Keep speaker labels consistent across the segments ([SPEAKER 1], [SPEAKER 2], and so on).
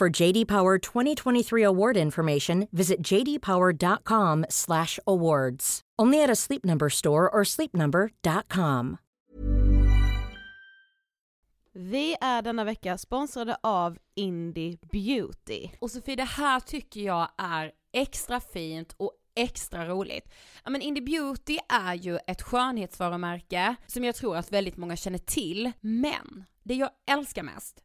[SPEAKER 1] For JD Power 2023 award information, visit jdpower.com/awards. Only at a Sleep Number store or sleepnumber.com.
[SPEAKER 2] Vi är denna vecka sponsrade av Indie Beauty.
[SPEAKER 3] Och Sofie, det här tycker jag är extra fint och extra roligt. Ja men Indie Beauty är ju ett skönhetsvarumärke som jag tror att väldigt många känner till, men det jag älskar mest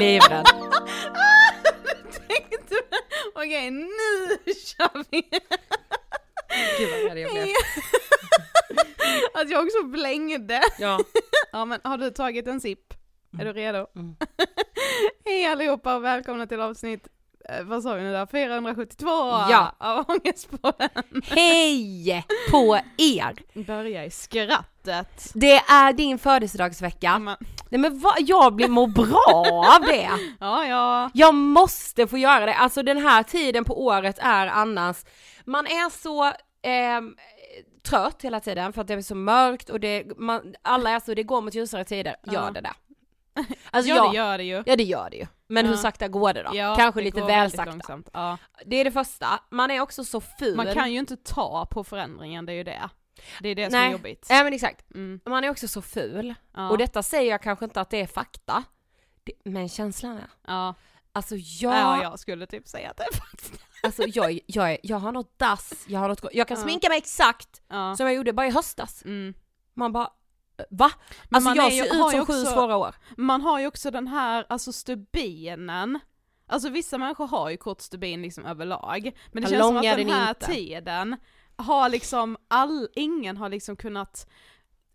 [SPEAKER 3] Livrädd.
[SPEAKER 2] Okej, nu kör vi!
[SPEAKER 3] Gud vad rädd jag blev.
[SPEAKER 2] Att jag också blängde.
[SPEAKER 3] Ja.
[SPEAKER 2] ja men har du tagit en sipp? Är du redo?
[SPEAKER 3] Mm.
[SPEAKER 2] Hej allihopa och välkomna till avsnitt eh, vad sa vi nu där, 472
[SPEAKER 3] ja.
[SPEAKER 2] av Ångestpodden.
[SPEAKER 3] Hej på er!
[SPEAKER 2] Börja i skrattet.
[SPEAKER 3] Det är din födelsedagsvecka.
[SPEAKER 2] Men,
[SPEAKER 3] Nej men vad, jag blir mår bra av det!
[SPEAKER 2] ja, ja.
[SPEAKER 3] Jag måste få göra det, alltså den här tiden på året är annars, man är så eh, trött hela tiden för att det är så mörkt och det, man, alla är så, det går mot ljusare tider, gör
[SPEAKER 2] Ja.
[SPEAKER 3] det det? Alltså
[SPEAKER 2] ja,
[SPEAKER 3] jag,
[SPEAKER 2] det gör det ju.
[SPEAKER 3] Ja det gör det ju. Men
[SPEAKER 2] Ja.
[SPEAKER 3] hur sakta går det då?
[SPEAKER 2] Ja,
[SPEAKER 3] Kanske
[SPEAKER 2] det
[SPEAKER 3] lite väl sakta.
[SPEAKER 2] Ja.
[SPEAKER 3] Det är det första, man är också så ful.
[SPEAKER 2] Man kan ju inte ta på förändringen, det är ju det. Det är det som
[SPEAKER 3] Nej.
[SPEAKER 2] är jobbigt.
[SPEAKER 3] Ja men exakt.
[SPEAKER 2] Mm.
[SPEAKER 3] Man är också så ful.
[SPEAKER 2] Ja.
[SPEAKER 3] Och detta säger jag kanske inte att det är fakta, det, men känslan är.
[SPEAKER 2] ja.
[SPEAKER 3] Alltså jag,
[SPEAKER 2] ja, jag skulle typ säga att det är faktiskt.
[SPEAKER 3] alltså jag, jag, jag har något dass, jag har något, jag kan
[SPEAKER 2] Ja.
[SPEAKER 3] sminka mig exakt
[SPEAKER 2] Ja.
[SPEAKER 3] som jag gjorde bara i höstas.
[SPEAKER 2] Mm.
[SPEAKER 3] Man bara, Va?
[SPEAKER 2] Men
[SPEAKER 3] Alltså jag
[SPEAKER 2] är
[SPEAKER 3] ser ut som sju svåra år.
[SPEAKER 2] Man har ju också den här, alltså stubinen, alltså vissa människor har ju kort stubin liksom överlag, men det
[SPEAKER 3] Ja,
[SPEAKER 2] känns som att den här
[SPEAKER 3] inte.
[SPEAKER 2] tiden har liksom all, ingen har liksom kunnat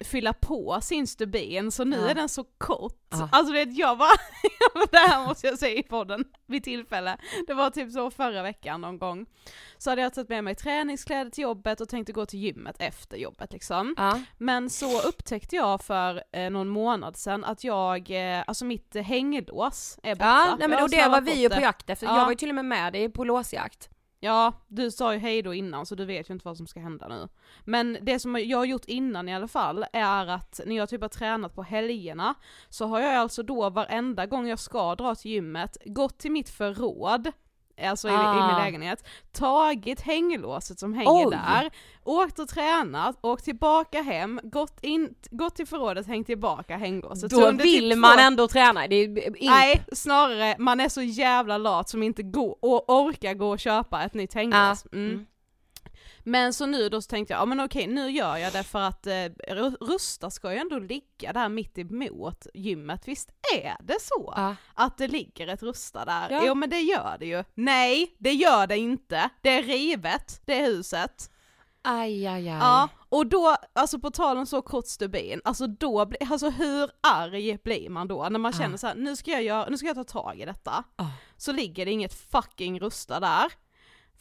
[SPEAKER 2] fylla på sin stubin, så nu
[SPEAKER 3] Ja.
[SPEAKER 2] är den så kort.
[SPEAKER 3] Ja.
[SPEAKER 2] Alltså det jag var, det här måste jag säga i podden vid tillfälle, det var typ så förra veckan någon gång. Så hade jag tagit med mig träningskläder till jobbet och tänkte gå till gymmet efter jobbet liksom.
[SPEAKER 3] Ja.
[SPEAKER 2] Men så upptäckte jag för eh, någon månad sedan att jag, eh, alltså mitt eh, hänglås är borta.
[SPEAKER 3] Ja, nej men och det var vi ju på jakt efter,
[SPEAKER 2] Ja.
[SPEAKER 3] jag var ju till och med med dig på låsjakt.
[SPEAKER 2] Ja, du sa ju hej då innan så du vet ju inte vad som ska hända nu. Men det som jag har gjort innan i alla fall är att när jag typ har tränat på helgerna så har jag alltså då varenda gång jag ska dra till gymmet gått till mitt förråd Alltså i, i
[SPEAKER 3] Ah.
[SPEAKER 2] min lägenhet, tagit hänglåset som hänger
[SPEAKER 3] Oj.
[SPEAKER 2] där, åkt och tränat, åkt tillbaka hem, gått, in, gått till förrådet, hängt tillbaka hänglåset.
[SPEAKER 3] Då
[SPEAKER 2] under typ
[SPEAKER 3] vill
[SPEAKER 2] två-
[SPEAKER 3] man ändå träna, det är.
[SPEAKER 2] Nej, snarare man är så jävla lat som inte går och orkar gå och köpa ett nytt hänglås.
[SPEAKER 3] Ja.
[SPEAKER 2] Mm. Men så nu då så tänkte jag, ja men okej nu gör jag det för att eh, Ru- Rusta ska ju ändå ligga där mitt emot gymmet, visst är det så?
[SPEAKER 3] Ja.
[SPEAKER 2] Att det ligger ett Rusta där?
[SPEAKER 3] Ja.
[SPEAKER 2] Jo men det gör det ju. Nej, det gör det inte. Det är rivet, det huset.
[SPEAKER 3] Aj, aj, aj.
[SPEAKER 2] Ja, och då, alltså på tal om så kort stubin, alltså då, alltså hur arg blir man då när man känner
[SPEAKER 3] Ja.
[SPEAKER 2] så här, nu ska jag göra, nu ska jag ta tag i detta.
[SPEAKER 3] Ja.
[SPEAKER 2] Så ligger det inget fucking Rusta där.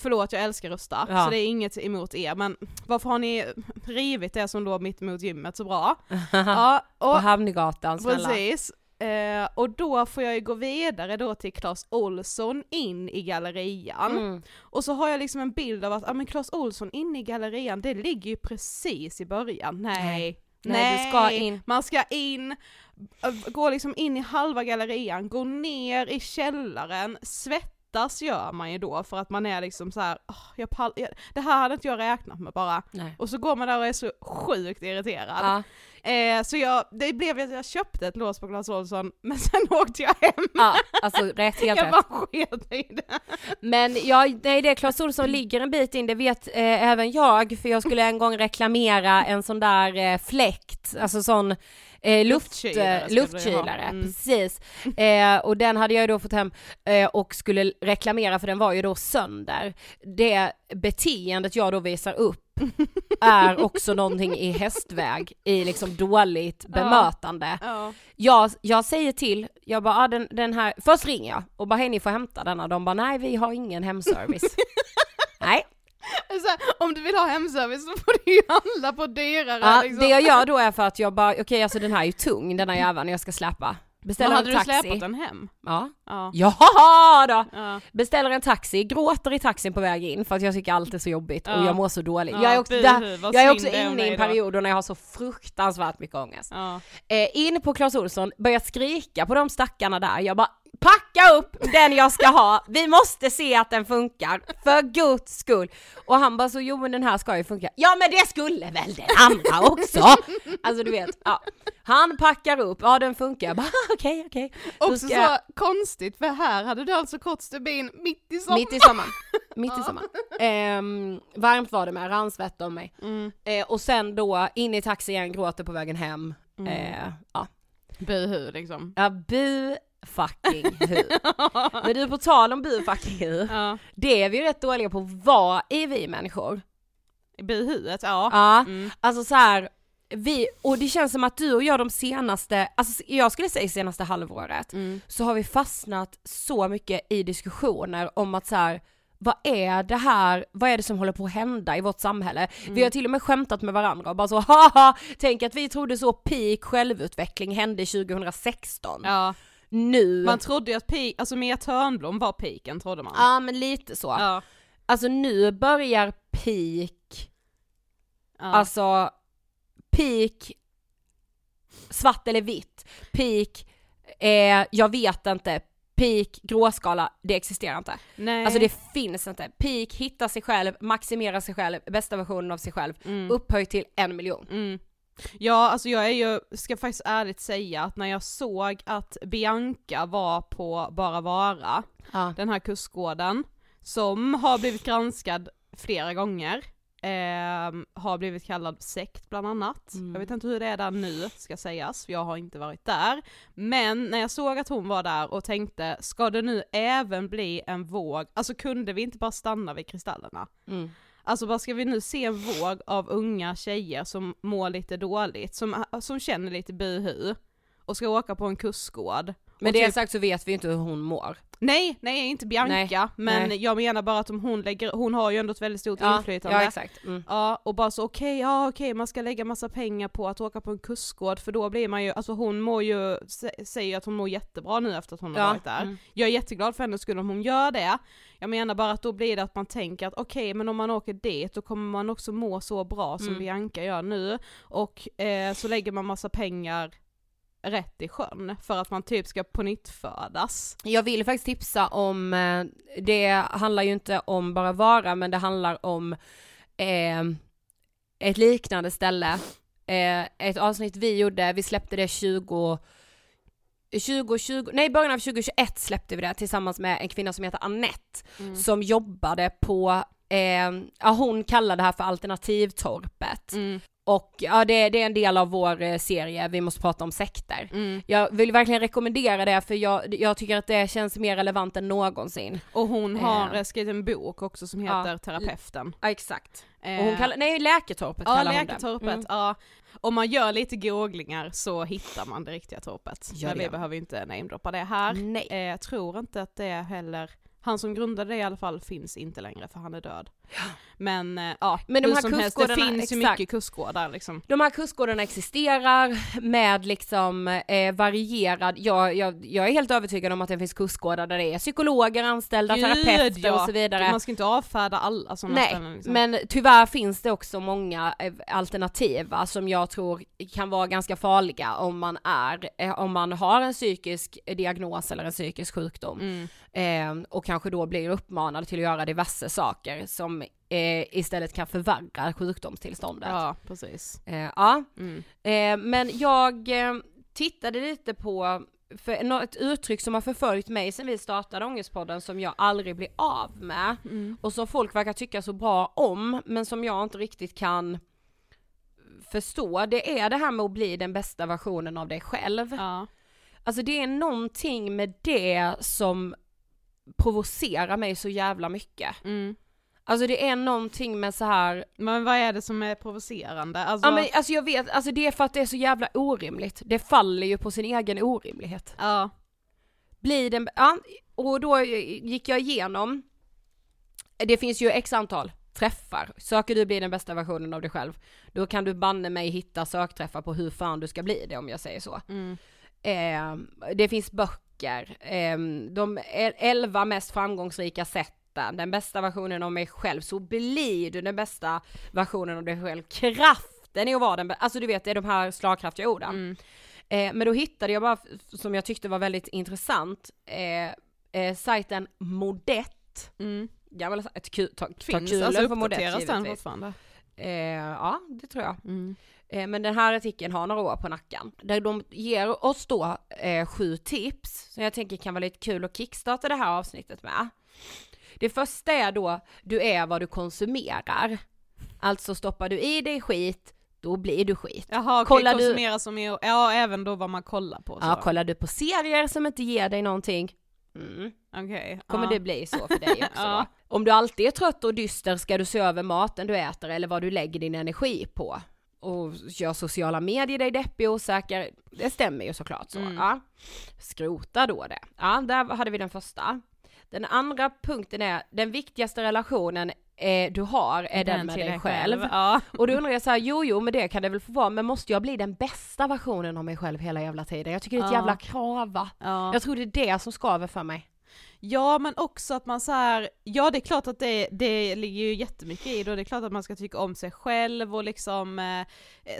[SPEAKER 2] Förlåt jag älskar Rusta,
[SPEAKER 3] Ja.
[SPEAKER 2] så det är inget emot er men varför har ni rivit det som låg mitt emot gymmet så bra? ja,
[SPEAKER 3] På
[SPEAKER 2] och
[SPEAKER 3] Hamngatan, snälla.
[SPEAKER 2] Precis. Eh, och då får jag ju gå vidare då till Clas Olsson in i gallerian.
[SPEAKER 3] Mm.
[SPEAKER 2] Och så har jag liksom en bild av att, ja men Clas Olsson in i gallerian, det ligger ju precis i början. Nej.
[SPEAKER 3] Nej. Nej, du ska in.
[SPEAKER 2] Man ska in, äh, gå liksom in i halva gallerian, gå ner i källaren, svettas gör man ju då för att man är liksom så här, "Åh, jag pall, jag, det här hade inte jag räknat med bara.
[SPEAKER 3] Nej.
[SPEAKER 2] Och så går man där och är så sjukt irriterad.
[SPEAKER 3] Ja.
[SPEAKER 2] Eh, så jag, det blev att jag köpte ett lås på Clas Ohlson, men sen åkte jag hem.
[SPEAKER 3] ja, alltså rätt, helt
[SPEAKER 2] jag
[SPEAKER 3] rätt.
[SPEAKER 2] bara sket i det.
[SPEAKER 3] Men ja, nej det är Clas Ohlson ligger en bit in, det vet eh, även jag, för jag skulle en gång reklamera en sån där eh, fläkt, alltså sån eh, luft,
[SPEAKER 2] Luftkylare
[SPEAKER 3] luftkylare.
[SPEAKER 2] Mm.
[SPEAKER 3] precis. Eh, och den hade jag ju då fått hem eh, och skulle reklamera för den var ju då sönder. Det beteendet jag då visar upp är också någonting i hästväg, i liksom dåligt bemötande.
[SPEAKER 2] Ja.
[SPEAKER 3] Jag, jag säger till, jag bara, ah, den, den här, först ringer jag och bara hej ni får hämta denna, de bara nej vi har ingen hemservice. nej,
[SPEAKER 2] här, om du vill ha hemservice så får du ju handla på dyrare
[SPEAKER 3] ja,
[SPEAKER 2] liksom.
[SPEAKER 3] det jag gör då är för att jag bara, okej alltså den här är ju tung den här jäveln jag ska släppa.
[SPEAKER 2] Men
[SPEAKER 3] Beställer
[SPEAKER 2] hade
[SPEAKER 3] en
[SPEAKER 2] du
[SPEAKER 3] taxi.
[SPEAKER 2] släpat den hem?
[SPEAKER 3] Ja.
[SPEAKER 2] Ja.
[SPEAKER 3] Jaha då!
[SPEAKER 2] Ja.
[SPEAKER 3] Beställer en taxi, gråter i taxin på väg in för att jag tycker allt är så jobbigt och
[SPEAKER 2] Ja.
[SPEAKER 3] jag mår så dåligt.
[SPEAKER 2] Ja,
[SPEAKER 3] jag är också, där, jag är också inne i en period då när jag har så fruktansvärt mycket ångest. Eh, in på Clas Ohlson, börjat skrika på de stackarna där, jag bara packa upp den jag ska ha, vi måste se att den funkar, för guds skull. Och han bara så, jo men den här ska ju funka. Ja men det skulle väl den andra också! Alltså du vet, ja. Han packar upp, ja den funkar, jag bara okej okej. Då
[SPEAKER 2] Också
[SPEAKER 3] ska
[SPEAKER 2] så konstigt, för här hade du alltså kort stubin mitt i sommaren.
[SPEAKER 3] Mitt i sommaren. Mitt i sommaren. Ehm, varmt var det med, rann svett om mig.
[SPEAKER 2] Mm.
[SPEAKER 3] Eh, och sen då in i taxi igen, gråter på vägen hem. Eh, ja.
[SPEAKER 2] Buhu liksom.
[SPEAKER 3] ja, bu fucking hu. Men du på tal om bu fucking hu,
[SPEAKER 2] Ja.
[SPEAKER 3] det är vi ju rätt dåliga på, vad är vi människor?
[SPEAKER 2] Buhuet, ja.
[SPEAKER 3] Ja,
[SPEAKER 2] Mm.
[SPEAKER 3] alltså så här. Vi, och det känns som att du och jag de senaste, alltså jag skulle säga senaste halvåret,
[SPEAKER 2] Mm.
[SPEAKER 3] så har vi fastnat så mycket i diskussioner om att så här, vad är det här, vad är det som håller på att hända i vårt samhälle?
[SPEAKER 2] Mm.
[SPEAKER 3] Vi har till och med skämtat med varandra och bara så haha, tänk att vi trodde så peak självutveckling hände 2016.
[SPEAKER 2] Ja.
[SPEAKER 3] Nu,
[SPEAKER 2] Man trodde ju att peak, alltså Mia Törnblom var piken trodde man.
[SPEAKER 3] ja men lite så.
[SPEAKER 2] Ja.
[SPEAKER 3] Alltså nu börjar peak,
[SPEAKER 2] Ja.
[SPEAKER 3] alltså peak svart eller vitt, peak, eh, jag vet inte, peak gråskala, det existerar inte.
[SPEAKER 2] Nej.
[SPEAKER 3] Alltså det finns inte. Peak, hitta sig själv, maximera sig själv, bästa versionen av sig själv,
[SPEAKER 2] Mm.
[SPEAKER 3] upphöjt till en miljon.
[SPEAKER 2] Mm. Ja, alltså jag är ju, ska faktiskt ärligt säga att när jag såg att Bianca var på Bara Vara,
[SPEAKER 3] Ja.
[SPEAKER 2] den här kursgården, som har blivit granskad flera gånger, eh, har blivit kallad sekt bland annat.
[SPEAKER 3] Mm.
[SPEAKER 2] Jag vet inte hur det är där nu ska sägas, för jag har inte varit där. Men när jag såg att hon var där och tänkte, ska det nu även bli en våg, alltså kunde vi inte bara stanna vid kristallerna?
[SPEAKER 3] Mm.
[SPEAKER 2] Alltså vad ska vi nu se en våg av unga tjejer som mår lite dåligt, som, som känner lite buhu och ska åka på en kursgård. Och
[SPEAKER 3] det
[SPEAKER 2] typ-
[SPEAKER 3] sagt så vet vi inte hur hon mår.
[SPEAKER 2] Nej, nej inte Bianca,
[SPEAKER 3] Nej,
[SPEAKER 2] men
[SPEAKER 3] nej.
[SPEAKER 2] jag menar bara att om hon lägger, hon har ju ändå ett väldigt stort
[SPEAKER 3] Ja,
[SPEAKER 2] inflytande.
[SPEAKER 3] ja exakt. Mm.
[SPEAKER 2] Ja, och bara så okej, ja okej, man ska lägga massa pengar på att åka på en kursgård för då blir man ju, alltså hon mår ju, sä- säger att hon mår jättebra nu efter att hon har
[SPEAKER 3] Ja,
[SPEAKER 2] varit där.
[SPEAKER 3] mm.
[SPEAKER 2] Jag är jätteglad för hennes skull om hon gör det. Jag menar bara att då blir det att man tänker att okej, men om man åker dit då kommer man också må så bra som
[SPEAKER 3] Mm.
[SPEAKER 2] Bianca gör nu. Och eh, så lägger man massa pengar rätt i sjön för att man typ ska på nytt födas.
[SPEAKER 3] Jag vill faktiskt tipsa om, eh, det handlar ju inte om bara vara men det handlar om eh, ett liknande ställe. Eh, ett avsnitt vi gjorde, vi släppte det 20 2020, nej början av 2021 släppte vi det tillsammans med en kvinna som heter Annette som jobbade på, eh, ja hon kallar det här för alternativtorpet.
[SPEAKER 2] Mm.
[SPEAKER 3] Och ja det, det är en del av vår eh, serie, vi måste prata om sekter.
[SPEAKER 2] Mm.
[SPEAKER 3] Jag vill verkligen rekommendera det för jag, jag tycker att det känns mer relevant än någonsin.
[SPEAKER 2] Och hon har
[SPEAKER 3] Eh.
[SPEAKER 2] eh, skrivit en bok också som
[SPEAKER 3] Ja.
[SPEAKER 2] heter Terapeuten.
[SPEAKER 3] Ja exakt.
[SPEAKER 2] Eh,
[SPEAKER 3] Och hon kallar, nej Läketorpet
[SPEAKER 2] Ja,
[SPEAKER 3] kallar hon
[SPEAKER 2] Läketorpet,
[SPEAKER 3] det. Mm.
[SPEAKER 2] ja. Om man gör lite googlingar så hittar man det riktiga torpet.
[SPEAKER 3] Ja,
[SPEAKER 2] Men vi behöver inte namedroppa det här.
[SPEAKER 3] Nej.
[SPEAKER 2] Eh, jag tror inte att det heller, han som grundade det i alla fall finns inte längre för han är död. Men eh, ja,
[SPEAKER 3] Men de här
[SPEAKER 2] som helst, det finns ju mycket kursgårdar liksom.
[SPEAKER 3] De här kursgårdarna existerar med liksom eh, varierad, jag, jag, jag är helt övertygad om att det finns kursgårdar där det är psykologer anställda,
[SPEAKER 2] Gud,
[SPEAKER 3] terapeuter
[SPEAKER 2] ja.
[SPEAKER 3] och så vidare.
[SPEAKER 2] Man ska inte avfärda alla sådana
[SPEAKER 3] Nej,
[SPEAKER 2] ställen liksom.
[SPEAKER 3] men tyvärr finns det också många eh, alternativa som jag tror kan vara ganska farliga om man är, eh, om man har en psykisk diagnos eller en psykisk sjukdom.
[SPEAKER 2] Mm.
[SPEAKER 3] Eh, och kanske då blir uppmanad till att göra diverse saker som eh, istället kan förvärra sjukdomstillståndet.
[SPEAKER 2] Ja, precis.
[SPEAKER 3] Eh, ja.
[SPEAKER 2] Mm.
[SPEAKER 3] Eh, men jag eh, tittade lite på för ett uttryck som har förföljt mig sedan vi startade Ångestpodden som jag aldrig blir av med
[SPEAKER 2] Mm.
[SPEAKER 3] och som folk verkar tycka så bra om men som jag inte riktigt kan förstå, det är det här med att bli den bästa versionen av dig själv.
[SPEAKER 2] Ja.
[SPEAKER 3] Alltså det är någonting med det som provocerar mig så jävla mycket.
[SPEAKER 2] Mm.
[SPEAKER 3] Alltså det är någonting med så här
[SPEAKER 2] Men vad är det som är provocerande? Alltså,
[SPEAKER 3] Ja men alltså jag vet, alltså det är för att det är så jävla orimligt. Det faller ju på sin egen orimlighet.
[SPEAKER 2] ja.
[SPEAKER 3] Blir den, ja, och då gick jag igenom, det finns ju x antal träffar. Söker du bli den bästa versionen av dig själv, då kan du banne mig hitta sökträffar på hur fan du ska bli det om jag säger så.
[SPEAKER 2] Mm.
[SPEAKER 3] Eh, det finns böcker, eh, de el- elva mest framgångsrika sätten, den bästa versionen av mig själv, så blir du den bästa versionen av dig själv. Kraften är att vara den bä- alltså du vet det är de här slagkraftiga orden.
[SPEAKER 2] Mm.
[SPEAKER 3] Eh, men då hittade jag bara, som jag tyckte var väldigt intressant, eh, eh, sajten Modett,
[SPEAKER 2] Mm.
[SPEAKER 3] gammal ett ku, ta, ta
[SPEAKER 2] Finns,
[SPEAKER 3] kulen
[SPEAKER 2] alltså
[SPEAKER 3] för Modett
[SPEAKER 2] den fortfarande?
[SPEAKER 3] Eh, ja, det tror jag.
[SPEAKER 2] Mm.
[SPEAKER 3] Eh, Men den här artikeln har några år på nacken. Där de ger oss då eh, sju tips som jag tänker kan vara lite kul att kickstarta det här avsnittet med. Det första är då, du är vad du konsumerar. Alltså stoppar du i dig skit, då blir du skit.
[SPEAKER 2] Jaha,
[SPEAKER 3] Kollar du-
[SPEAKER 2] konsumera som är, ja även då vad man kollar på. Så.
[SPEAKER 3] Ja, kollar du på serier som inte ger dig någonting, mm,
[SPEAKER 2] Okej.
[SPEAKER 3] kommer
[SPEAKER 2] ja.
[SPEAKER 3] det bli så för dig också
[SPEAKER 2] Ja.
[SPEAKER 3] Om du alltid är trött och dyster ska du se över maten du äter eller vad du lägger din energi på. Och gör sociala medier dig deppig och osäker, det stämmer ju såklart så.
[SPEAKER 2] Mm.
[SPEAKER 3] Ja. Skrota då det. Ja, där hade vi den första. Den andra punkten är, den viktigaste relationen eh, du har är den, med
[SPEAKER 2] till
[SPEAKER 3] dig själv.
[SPEAKER 2] Ja.
[SPEAKER 3] Och då undrar jag så här, jo jo men det kan det väl få vara, men måste jag bli den bästa versionen av mig själv hela jävla tiden? Jag tycker det är ett
[SPEAKER 2] Ja.
[SPEAKER 3] jävla krav va?
[SPEAKER 2] Ja.
[SPEAKER 3] Jag tror det är det som skaver för mig.
[SPEAKER 2] ja men också att man så här, ja det är klart att det, det ligger ju jättemycket i det och det är klart att man ska tycka om sig själv och liksom eh,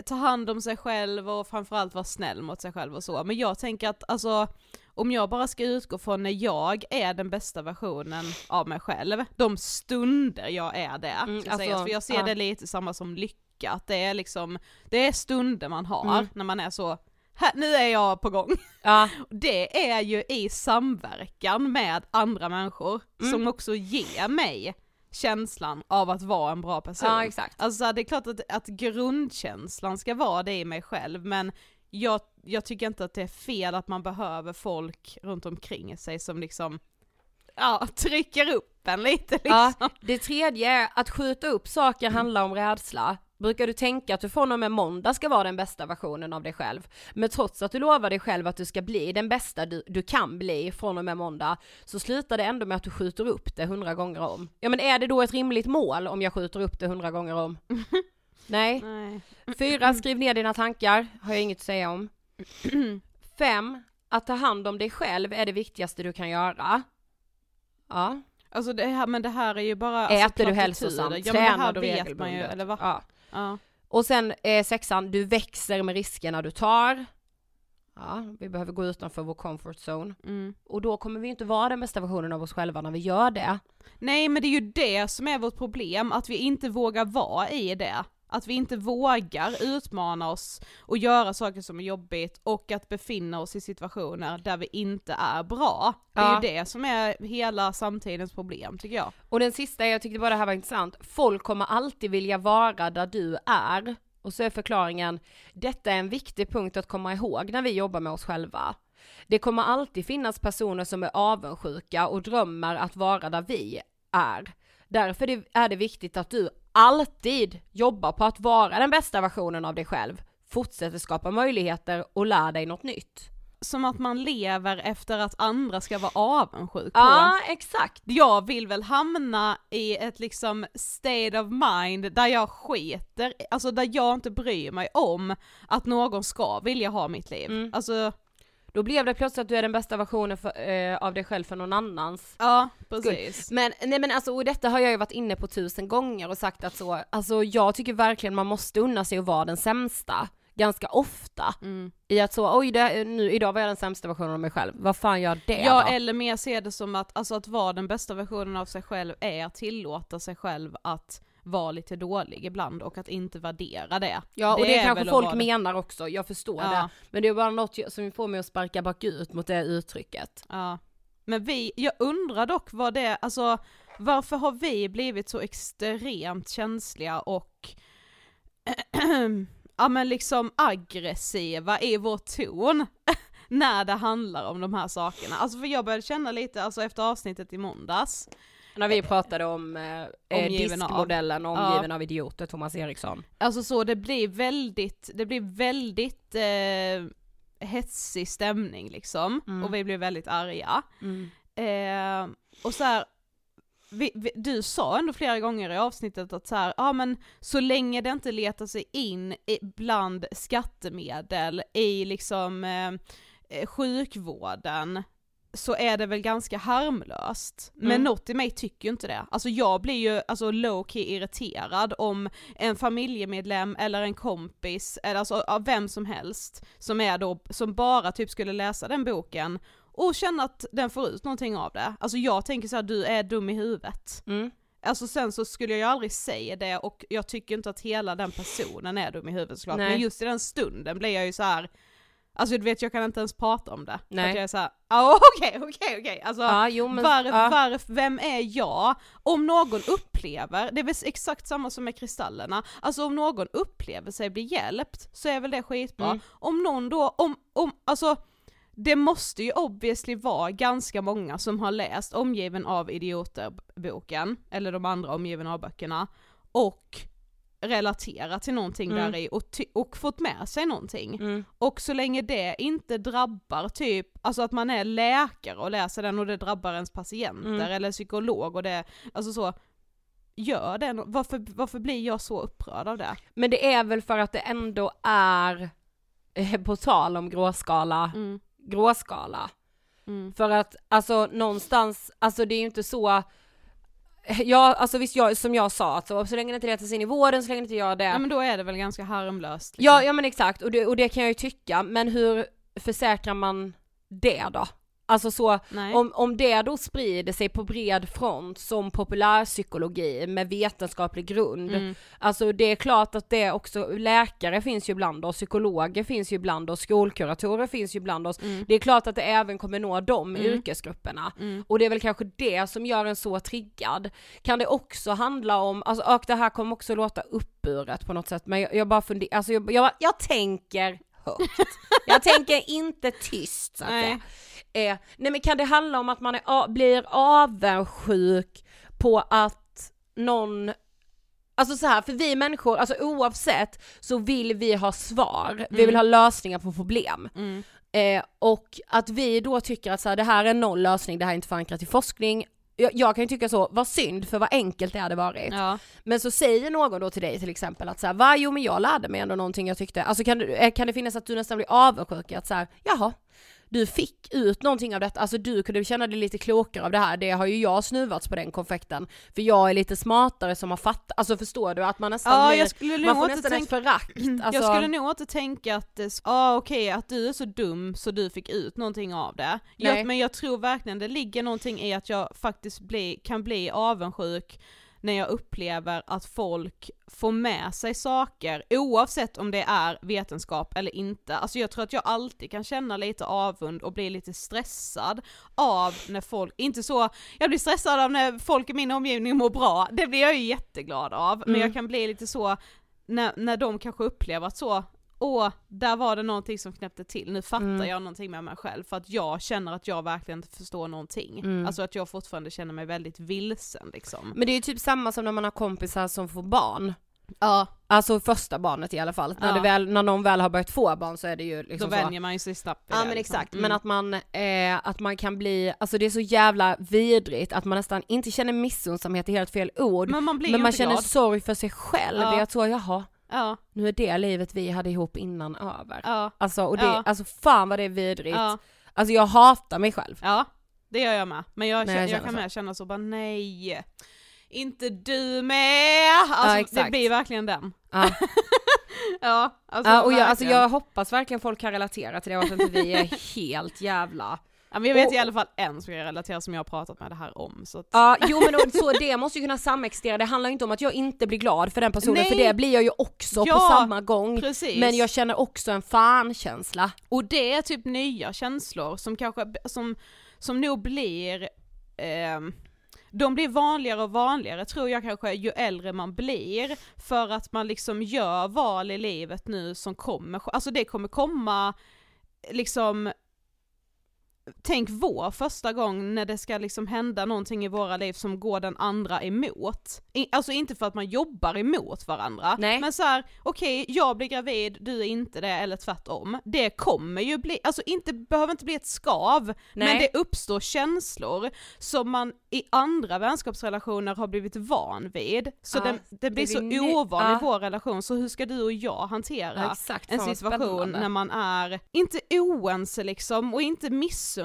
[SPEAKER 2] ta hand om sig själv och framförallt vara snäll mot sig själv och så. Men jag tänker att alltså om jag bara ska utgå från när jag är den bästa versionen av mig själv, de stunder jag är det,
[SPEAKER 3] Mm, alltså,
[SPEAKER 2] sägas, för jag ser
[SPEAKER 3] ja.
[SPEAKER 2] det lite samma som lycka, att det är liksom, det är stunder man har
[SPEAKER 3] Mm.
[SPEAKER 2] när man är så, här, nu är jag på gång.
[SPEAKER 3] Ja,
[SPEAKER 2] Det är ju i samverkan med andra människor
[SPEAKER 3] Mm.
[SPEAKER 2] som också ger mig känslan av att vara en bra person.
[SPEAKER 3] Ja exakt.
[SPEAKER 2] Alltså det är klart att, att grundkänslan ska vara det i mig själv men jag, jag tycker inte att det är fel att man behöver folk runt omkring sig som liksom ja, trycker upp en lite liksom.
[SPEAKER 3] Ja, det tredje är att skjuta upp saker handlar om rädsla. Brukar du tänka att du från och med måndag ska vara den bästa versionen av dig själv, men trots att du lovar dig själv att du ska bli den bästa du, du kan bli från och med måndag, så slutar det ändå med att du skjuter upp det hundra gånger om. Ja men är det då ett rimligt mål om jag skjuter upp det hundra gånger om? Nej.
[SPEAKER 2] Nej.
[SPEAKER 3] Fyra, skriv ner dina tankar, har jag inget att säga om. Fem, att ta hand om dig själv är det viktigaste du kan göra. Ja.
[SPEAKER 2] Alltså det här, men det här är ju bara alltså,
[SPEAKER 3] Äter du
[SPEAKER 2] plattityder.
[SPEAKER 3] hälsosamt?
[SPEAKER 2] Ja,
[SPEAKER 3] Tränar du
[SPEAKER 2] vet man ju,
[SPEAKER 3] regelbundet?
[SPEAKER 2] eller va?
[SPEAKER 3] Ja.
[SPEAKER 2] Ja.
[SPEAKER 3] Och sen eh, sexan, du växer med riskerna du tar. Ja, vi behöver gå utanför vår comfort zone.
[SPEAKER 2] Mm.
[SPEAKER 3] Och då kommer vi inte vara den bästa versionen av oss själva när vi gör det.
[SPEAKER 2] Nej men det är ju det som är vårt problem, att vi inte vågar vara i det. Att vi inte vågar utmana oss och göra saker som är jobbigt och att befinna oss i situationer där vi inte är bra. Det är
[SPEAKER 3] Ja.
[SPEAKER 2] ju det som är hela samtidens problem tycker jag.
[SPEAKER 3] Och den sista, jag tyckte bara det här var intressant. Folk kommer alltid vilja vara där du är. Och så är förklaringen, detta är en viktig punkt att komma ihåg när vi jobbar med oss själva. Det kommer alltid finnas personer som är avundsjuka och drömmer att vara där vi är. Därför är det viktigt att du alltid jobbar på att vara den bästa versionen av dig själv, fortsätter skapa möjligheter och lär dig något nytt.
[SPEAKER 2] Som att man lever efter att andra ska vara avundsjuk på
[SPEAKER 3] Ja, exakt.
[SPEAKER 2] jag vill väl hamna i ett liksom state of mind där jag skiter, alltså där jag inte bryr mig om att någon ska vilja ha mitt liv.
[SPEAKER 3] Mm.
[SPEAKER 2] Alltså,
[SPEAKER 3] Då blev det plötsligt att du är den bästa versionen för, eh, av dig själv för någon annans
[SPEAKER 2] ja precis.
[SPEAKER 3] Men, nej men alltså, och detta har jag ju varit inne på tusen gånger och sagt att så, alltså jag tycker verkligen man måste unna sig att vara den sämsta, ganska ofta.
[SPEAKER 2] Mm.
[SPEAKER 3] I att så, oj det, nu, idag var jag den sämsta versionen av mig själv, vad fan gör det
[SPEAKER 2] Ja
[SPEAKER 3] då?
[SPEAKER 2] eller mer se det som att, alltså att vara den bästa versionen av sig själv är att tillåta sig själv att vara lite dålig ibland och att inte värdera det.
[SPEAKER 3] Ja och det,
[SPEAKER 2] är
[SPEAKER 3] kanske folk
[SPEAKER 2] det.
[SPEAKER 3] menar också, jag förstår
[SPEAKER 2] Ja.
[SPEAKER 3] det. Men det är bara något som får mig att sparka bakut mot det uttrycket.
[SPEAKER 2] Ja. Men vi, jag undrar dock vad det, alltså varför har vi blivit så extremt känsliga och ja men liksom aggressiva i vår ton när det handlar om de här sakerna. Alltså för jag började känna lite, alltså efter avsnittet i måndags,
[SPEAKER 3] När vi pratade om eh, eh,
[SPEAKER 2] Omgiven av.
[SPEAKER 3] diskmodellen omgiven av idioter, Thomas Eriksson.
[SPEAKER 2] alltså så det blir väldigt, det blir väldigt eh, hetsig stämning liksom,
[SPEAKER 3] Mm.
[SPEAKER 2] och vi blir väldigt arga. Eh, och så här, vi, vi, du sa ändå flera gånger i avsnittet att så här, ja men så länge det inte letar sig in i, bland skattemedel i liksom eh, eh, sjukvården så är det väl ganska harmlöst. Men
[SPEAKER 3] Mm.
[SPEAKER 2] något i mig tycker ju inte det. Alltså jag blir ju alltså low key irriterad om en familjemedlem eller en kompis, eller alltså av vem som helst, som är då, som bara typ skulle läsa den boken och känna att den får ut någonting av det. Alltså jag tänker så här, du är dum i huvudet.
[SPEAKER 3] Mm.
[SPEAKER 2] Alltså sen så skulle jag ju aldrig säga det och jag tycker inte att hela den personen är dum i huvudet såklart,
[SPEAKER 3] Nej.
[SPEAKER 2] men just i den stunden blir jag ju så här. Alltså du vet jag kan inte ens prata om det. För
[SPEAKER 3] Nej.
[SPEAKER 2] att jag är såhär, ja okej okej okej, alltså
[SPEAKER 3] Ja, jo, men-
[SPEAKER 2] var,
[SPEAKER 3] ja.
[SPEAKER 2] var, vem är jag? Om någon upplever, det är väl exakt samma som med kristallerna, alltså om någon upplever sig bli hjälpt så är väl det skitbra.
[SPEAKER 3] Mm.
[SPEAKER 2] Om någon då, om, om, alltså det måste ju obviously vara ganska många som har läst Omgiven av idioter-boken, eller de andra Omgiven av-böckerna, och relaterat till någonting
[SPEAKER 3] Mm.
[SPEAKER 2] där i och, och fått med sig någonting.
[SPEAKER 3] Mm.
[SPEAKER 2] Och så länge det inte drabbar typ, alltså att man är läkare och läser den och det drabbar ens patienter
[SPEAKER 3] Mm.
[SPEAKER 2] eller psykolog och det, alltså så, gör det, varför, varför blir jag så upprörd av det?
[SPEAKER 3] Men det är väl för att det ändå är, eh, på tal om gråskala,
[SPEAKER 2] Mm.
[SPEAKER 3] gråskala.
[SPEAKER 2] Mm.
[SPEAKER 3] För att alltså någonstans, alltså det är ju inte så Ja, alltså visst jag, som jag sa, alltså, så länge det inte letar sig in i vården, så länge inte gör det.
[SPEAKER 2] Ja men då är det väl ganska harmlöst. liksom.
[SPEAKER 3] ja, ja men exakt, och det, och det kan jag ju tycka, men hur försäkrar man det då? Alltså så,
[SPEAKER 2] Nej.
[SPEAKER 3] om, om det då sprider sig på bred front som populärpsykologi med vetenskaplig grund,
[SPEAKER 2] Mm.
[SPEAKER 3] alltså det är klart att det också, läkare finns ju bland oss, psykologer finns ju bland oss, skolkuratorer finns ju bland oss,
[SPEAKER 2] Mm.
[SPEAKER 3] det är klart att det även kommer nå de yrkesgrupperna. Och det är väl kanske det som gör en så triggad. Kan det också handla om, alltså och det här kommer också låta uppburet på något sätt, men jag, jag bara funderar, alltså jag, jag, jag tänker högt. Jag tänker inte tyst så att
[SPEAKER 2] Nej.
[SPEAKER 3] Eh, nej men kan det handla om att man är, blir avundsjuk på att någon Alltså så här, för vi människor, alltså oavsett så vill vi ha svar, vi vill ha lösningar på problem.
[SPEAKER 2] Mm.
[SPEAKER 3] Eh, och att vi då tycker att så här, det här är noll lösning, det här är inte förankrat i forskning. Jag, jag kan ju tycka så, vad synd för vad enkelt det hade varit.
[SPEAKER 2] Ja.
[SPEAKER 3] Men så säger någon då till dig till exempel att så här, va jo men jag lärde mig ändå någonting jag tyckte, alltså kan, eh, kan det finnas att du nästan blir avundsjuk att så här, jaha, du fick ut någonting av detta, alltså du kunde känna dig lite klokare av det här, det har ju jag snuvats på den konfekten, för jag är lite smartare som har fattat, alltså förstår du att man nästan
[SPEAKER 2] Ja,
[SPEAKER 3] blir,
[SPEAKER 2] jag skulle
[SPEAKER 3] man får nästan
[SPEAKER 2] tänka-
[SPEAKER 3] ett förakt. Alltså,
[SPEAKER 2] Jag skulle nog inte tänka att, s- ah, okej att du är så dum så du fick ut någonting av det. Jag, men jag tror verkligen det ligger någonting i att jag faktiskt bli, kan bli avundsjuk när jag upplever att folk får med sig saker oavsett om det är vetenskap eller inte. Alltså jag tror att jag alltid kan känna lite avund och bli lite stressad av när folk, inte så, jag blir stressad av när folk i min omgivning mår bra, det blir jag ju jätteglad av, men
[SPEAKER 3] Mm.
[SPEAKER 2] jag kan bli lite så när, när de kanske upplever att så, åh, där var det någonting som knäppte till, nu fattar
[SPEAKER 3] Mm.
[SPEAKER 2] jag någonting med mig själv för att jag känner att jag verkligen inte förstår någonting.
[SPEAKER 3] Mm.
[SPEAKER 2] Alltså att jag fortfarande känner mig väldigt vilsen liksom.
[SPEAKER 3] Men det är ju typ samma som när man har kompisar som får barn.
[SPEAKER 2] Ja,
[SPEAKER 3] Alltså första barnet i alla fall. När,
[SPEAKER 2] Ja.
[SPEAKER 3] det väl, när någon väl har börjat få barn så är det ju
[SPEAKER 2] då
[SPEAKER 3] liksom så.
[SPEAKER 2] vänjer man ju sig snabbt
[SPEAKER 3] Ja
[SPEAKER 2] det,
[SPEAKER 3] men
[SPEAKER 2] liksom.
[SPEAKER 3] exakt,
[SPEAKER 2] Mm.
[SPEAKER 3] men att man, eh, att man kan bli, alltså det är så jävla vidrigt att man nästan inte känner missunnsamhet, är helt fel ord.
[SPEAKER 2] Men man blir
[SPEAKER 3] men man känner
[SPEAKER 2] glad.
[SPEAKER 3] sorg för sig själv,
[SPEAKER 2] Ja.
[SPEAKER 3] jag tror jaha,
[SPEAKER 2] Ja,
[SPEAKER 3] nu är det livet vi hade ihop innan över.
[SPEAKER 2] ja,
[SPEAKER 3] Alltså och det,
[SPEAKER 2] Ja.
[SPEAKER 3] alltså fan vad det är vidrigt.
[SPEAKER 2] ja,
[SPEAKER 3] Alltså jag hatar mig själv.
[SPEAKER 2] ja, det gör jag med. Men jag,
[SPEAKER 3] Nej, jag
[SPEAKER 2] jag, kan
[SPEAKER 3] så.
[SPEAKER 2] med känna så bara nej, inte du med! Alltså det
[SPEAKER 3] exakt.
[SPEAKER 2] blir verkligen den.
[SPEAKER 3] Ja.
[SPEAKER 2] Ja, alltså,
[SPEAKER 3] Ja, och jag, alltså jag hoppas verkligen folk kan relatera till det och att inte vi är helt jävla
[SPEAKER 2] Ja, men jag vet
[SPEAKER 3] och-
[SPEAKER 2] i alla fall en som jag relaterar som jag har pratat med det här om. Så att,
[SPEAKER 3] Ja, jo men och, så det måste ju kunna samexistera, det handlar ju inte om att jag inte blir glad för den personen,
[SPEAKER 2] Nej.
[SPEAKER 3] för det blir jag ju också på
[SPEAKER 2] Ja,
[SPEAKER 3] samma gång.
[SPEAKER 2] precis.
[SPEAKER 3] Men jag känner också en fan-känsla.
[SPEAKER 2] Och det är typ nya känslor som kanske, som, som nog blir, ehm, de blir vanligare och vanligare tror jag kanske ju äldre man blir, för att man liksom gör val i livet nu som kommer, alltså det kommer komma liksom Tänk vår första gång när det ska liksom hända någonting i våra liv som går den andra emot. I, alltså inte för att man jobbar emot varandra,
[SPEAKER 3] Nej.
[SPEAKER 2] men så här: okej jag blir gravid, du är inte det, eller tvärtom. Det kommer ju bli, alltså inte, behöver inte bli ett skav, men
[SPEAKER 3] Nej.
[SPEAKER 2] det uppstår känslor som man i andra vänskapsrelationer har blivit van vid. Så
[SPEAKER 3] Ja,
[SPEAKER 2] det, det blir så
[SPEAKER 3] ny-
[SPEAKER 2] ovan
[SPEAKER 3] ja.
[SPEAKER 2] i vår relation, så hur ska du och jag hantera
[SPEAKER 3] Ja, exakt.
[SPEAKER 2] en situation
[SPEAKER 3] spännande.
[SPEAKER 2] när man är, inte oense liksom och inte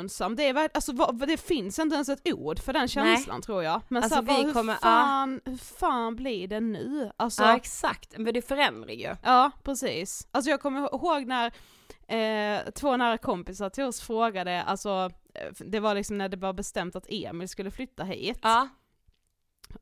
[SPEAKER 2] missunnsam, det, är, alltså, det finns inte ens ett ord för den känslan tror jag. Men
[SPEAKER 3] Alltså,
[SPEAKER 2] så här, bara,
[SPEAKER 3] vi
[SPEAKER 2] hur,
[SPEAKER 3] kommer- ja.
[SPEAKER 2] fan, hur fan blir det nu? Alltså,
[SPEAKER 3] Ja
[SPEAKER 2] ja.
[SPEAKER 3] exakt, men det förändrar ju.
[SPEAKER 2] precis. Alltså jag kommer ihåg när eh, två nära kompisar till oss frågade, alltså eh, det var liksom när det var bestämt att Emil skulle flytta hit.
[SPEAKER 3] Ja.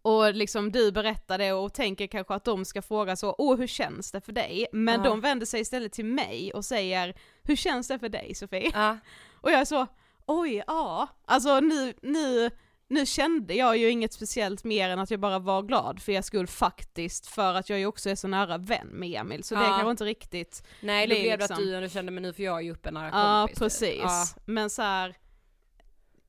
[SPEAKER 2] Och liksom du berättade och tänker kanske att de ska fråga så, åh hur känns det för dig? Men
[SPEAKER 3] Ja.
[SPEAKER 2] de vänder sig istället till mig och säger, hur känns det för dig Sofie?
[SPEAKER 3] ja.
[SPEAKER 2] Och jag är så, oj ja, alltså nu, nu, nu kände jag ju inget speciellt mer än att jag bara var glad för er skull faktiskt, för att jag ju också är så nära vän med Emil, så det
[SPEAKER 3] Ja.
[SPEAKER 2] kanske inte riktigt,
[SPEAKER 3] Nej
[SPEAKER 2] blir
[SPEAKER 3] blev det
[SPEAKER 2] liksom-
[SPEAKER 3] att du ändå kände men nu får jag ju upp en nära
[SPEAKER 2] ja
[SPEAKER 3] kompis. typ.
[SPEAKER 2] precis,
[SPEAKER 3] Ja.
[SPEAKER 2] men så här.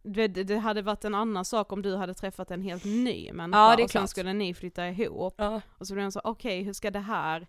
[SPEAKER 2] Det, det det hade varit en annan sak om du hade träffat en helt ny människa
[SPEAKER 3] Ja, det är
[SPEAKER 2] och sen
[SPEAKER 3] klart.
[SPEAKER 2] skulle ni flytta ihop.
[SPEAKER 3] Ja.
[SPEAKER 2] Och så blir man så, okej hur ska det här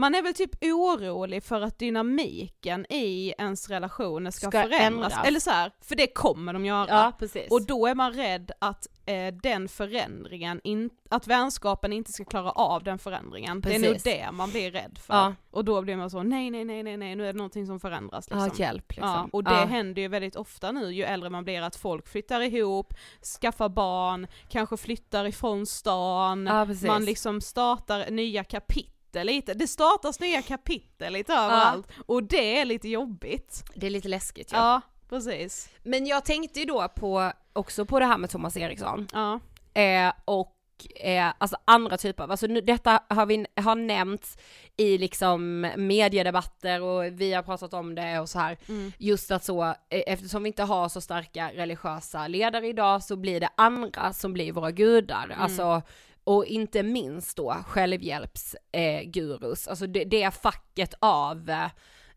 [SPEAKER 2] man är väl typ orolig för att dynamiken i ens relationer ska,
[SPEAKER 3] Ska
[SPEAKER 2] förändras.
[SPEAKER 3] ändras.
[SPEAKER 2] Eller så här, för det kommer de göra.
[SPEAKER 3] ja precis.
[SPEAKER 2] Och då är man rädd att eh, den förändringen, in, att vänskapen inte ska klara av den förändringen. Det är nog
[SPEAKER 3] Precis.
[SPEAKER 2] det man blir rädd för.
[SPEAKER 3] Ja.
[SPEAKER 2] Och då blir man så, nej nej nej nej nej nu är det någonting som förändras liksom.
[SPEAKER 3] Ja hjälp liksom.
[SPEAKER 2] Ja, och det
[SPEAKER 3] ja.
[SPEAKER 2] händer ju väldigt ofta nu ju äldre man blir att folk flyttar ihop, skaffar barn, kanske flyttar ifrån stan,
[SPEAKER 3] precis.
[SPEAKER 2] man liksom startar nya kapitel lite, det startas nya kapitel lite överallt och det är lite jobbigt.
[SPEAKER 3] Det är lite läskigt ja.
[SPEAKER 2] Ja, precis.
[SPEAKER 3] Men jag tänkte ju då på, också på det här med Thomas Eriksson.
[SPEAKER 2] Ja.
[SPEAKER 3] Eh, och eh, alltså andra typer av, alltså nu, detta har vi har nämnts i liksom mediedebatter och vi har pratat om det och så här.
[SPEAKER 2] Mm.
[SPEAKER 3] Just att så, eh, eftersom vi inte har så starka religiösa ledare idag så blir det andra som blir våra gudar.
[SPEAKER 2] Mm.
[SPEAKER 3] Alltså, och inte minst då självhjälpsgurus, eh, alltså det, det facket av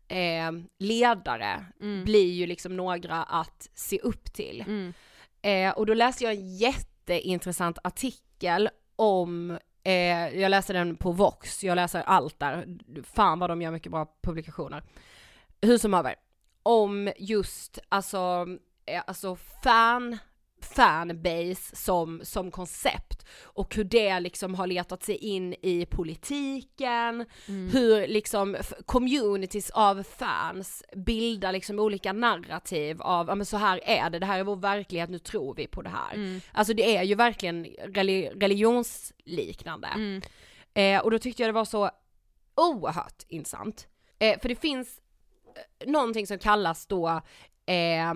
[SPEAKER 3] eh, ledare
[SPEAKER 2] Mm.
[SPEAKER 3] blir ju liksom några att se upp till.
[SPEAKER 2] Mm.
[SPEAKER 3] Eh, och då läste jag en jätteintressant artikel om, eh, jag läste den på Vox, jag läser allt där, fan vad de gör mycket bra publikationer. Hur som haver, om just alltså, eh, alltså fan, fanbase som, som koncept och hur det liksom har letat sig in i politiken, hur liksom communities av fans bildar liksom olika narrativ av, ja men så här är det, det här är vår verklighet, nu tror vi på det här. Alltså det är ju verkligen reli- religionsliknande. Eh, och då tyckte jag det var så oerhört intressant. Eh, för det finns eh, någonting som kallas då eh,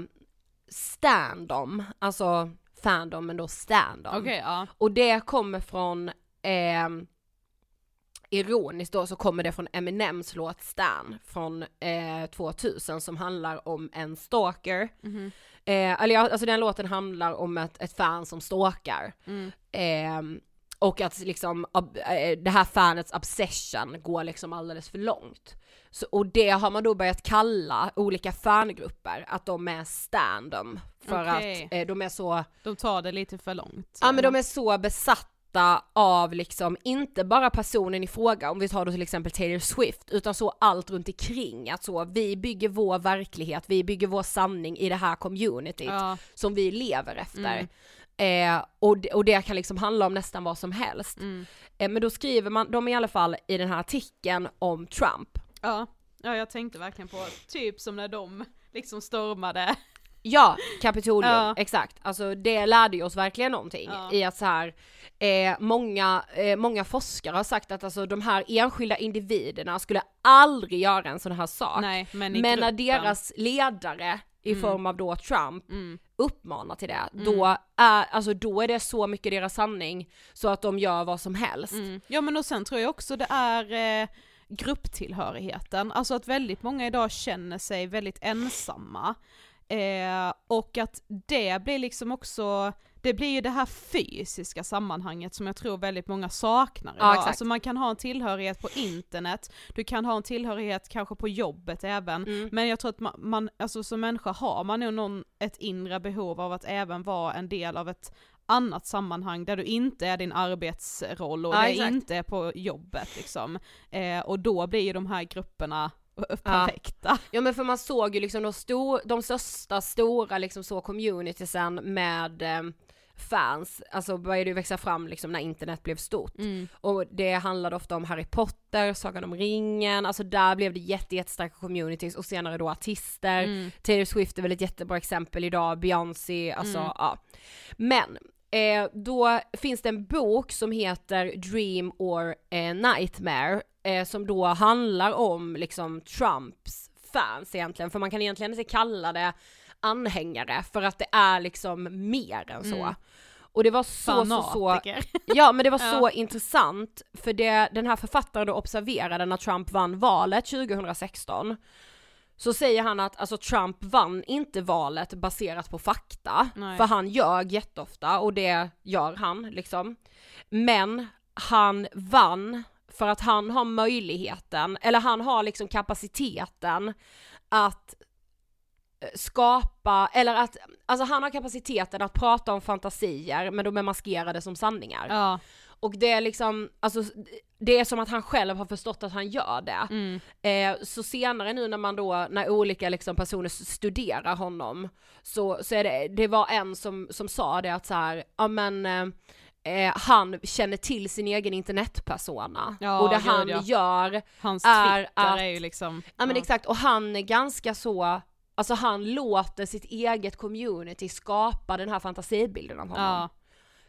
[SPEAKER 3] standom, alltså fandom men då standom.
[SPEAKER 2] Okej, ja.
[SPEAKER 3] Och det kommer från, eh, ironiskt då så kommer det från Eminems låt Stan från eh, 2000 som handlar om en stalker.
[SPEAKER 2] Mhm.
[SPEAKER 3] Eh, eller ja, alltså den låten handlar om ett, ett fan som stalkar.
[SPEAKER 2] Mm.
[SPEAKER 3] Eh, och att liksom, eh, det här fanets obsession går liksom alldeles för långt. Så, och det har man då börjat kalla olika fangrupper, att de är standom. För
[SPEAKER 2] Okej.
[SPEAKER 3] att eh, de är så
[SPEAKER 2] De tar det lite för långt.
[SPEAKER 3] Ja men de är så besatta av liksom, inte bara personen i fråga, om vi tar då till exempel Taylor Swift, utan så allt runt omkring. Att så, vi bygger vår verklighet, vi bygger vår sanning i det här communityt
[SPEAKER 2] Ja.
[SPEAKER 3] som vi lever efter.
[SPEAKER 2] Mm.
[SPEAKER 3] Eh, och, det- och det kan liksom handla om nästan vad som helst.
[SPEAKER 2] Mm.
[SPEAKER 3] Eh, men då skriver man, de i alla fall i den här artikeln om Trump.
[SPEAKER 2] Ja. ja, jag tänkte verkligen på typ som när de liksom stormade.
[SPEAKER 3] Ja, Kapitolium,
[SPEAKER 2] Ja.
[SPEAKER 3] exakt. Alltså det lärde ju oss verkligen någonting
[SPEAKER 2] Ja.
[SPEAKER 3] i att så här, eh, många, eh, många forskare har sagt att alltså de här enskilda individerna skulle aldrig göra en sån här sak.
[SPEAKER 2] Nej, men
[SPEAKER 3] Men när deras ledare i
[SPEAKER 2] Mm.
[SPEAKER 3] form av då Trump
[SPEAKER 2] Mm.
[SPEAKER 3] uppmanar till det, då, är, alltså, då är det så mycket deras sanning så att de gör vad som helst.
[SPEAKER 2] Mm. Ja men och sen tror jag också det är eh, grupptillhörigheten, alltså att väldigt många idag känner sig väldigt ensamma. Eh, och att det blir liksom också, det blir ju det här fysiska sammanhanget som jag tror väldigt många saknar idag.
[SPEAKER 3] exakt.
[SPEAKER 2] alltså man kan ha en tillhörighet på internet, du kan ha en tillhörighet kanske på jobbet även,
[SPEAKER 3] Mm.
[SPEAKER 2] men jag tror att man, man, alltså som människa har man nog någon, ett inre behov av att även vara en del av ett annat sammanhang där du inte är din arbetsroll och
[SPEAKER 3] Ja,
[SPEAKER 2] det
[SPEAKER 3] exakt.
[SPEAKER 2] inte är på jobbet liksom. Eh, och då blir ju de här grupperna perfekta.
[SPEAKER 3] Ja men för man såg ju liksom de, stor, de största stora liksom så communitiesen med eh, fans, alltså började ju växa fram liksom när internet blev stort. Och det handlade ofta om Harry Potter, Sagan om ringen, alltså där blev det jätte, jättestarka communities och senare då artister. Taylor Swift är väl ett jättebra exempel idag, Beyoncé, alltså ja. Men Eh, då finns det en bok som heter Dream or eh, Nightmare eh, som då handlar om liksom Trumps fans egentligen, för man kan egentligen inte kalla det anhängare för att det är liksom mer än så. Och det var så, så, så,
[SPEAKER 2] Fanatiker.
[SPEAKER 3] ja men det var
[SPEAKER 2] Ja.
[SPEAKER 3] så intressant, för det den här författaren då observerade när Trump vann valet 2016, så säger han att alltså Trump vann inte valet baserat på fakta,
[SPEAKER 2] Nej.
[SPEAKER 3] för han ljög jätteofta och det gör han liksom. Men han vann för att han har möjligheten, eller han har liksom kapaciteten att skapa, eller att, alltså han har kapaciteten att prata om fantasier men de är maskerade som sanningar.
[SPEAKER 2] Ja.
[SPEAKER 3] Och det är liksom, alltså det är som att han själv har förstått att han gör det.
[SPEAKER 2] Mm.
[SPEAKER 3] Eh, så senare nu när man då, när olika liksom personer studerar honom, så, så är det, det var en som, som sa det att så här, ja men eh, eh, han känner till sin egen internetpersona.
[SPEAKER 2] Ja,
[SPEAKER 3] och det
[SPEAKER 2] gud,
[SPEAKER 3] han
[SPEAKER 2] ja.
[SPEAKER 3] gör,
[SPEAKER 2] Hans
[SPEAKER 3] Är att-
[SPEAKER 2] är ju liksom...
[SPEAKER 3] ja men exakt, och han är ganska så, alltså han låter sitt eget community skapa den här fantasibilden av honom.
[SPEAKER 2] Ja.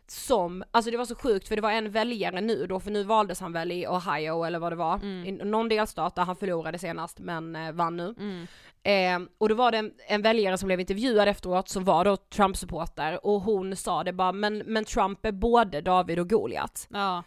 [SPEAKER 3] som, alltså det var så sjukt för det var en väljare nu då, för nu valdes han väl i Ohio eller vad det var,
[SPEAKER 2] Mm.
[SPEAKER 3] i någon delstat där han förlorade senast men eh, vann nu.
[SPEAKER 2] Mm.
[SPEAKER 3] Eh, och då var det en, en väljare som blev intervjuad efteråt som var då Trump-supporter och hon sa det bara, men, men Trump är både David och Goliat.
[SPEAKER 2] Ja.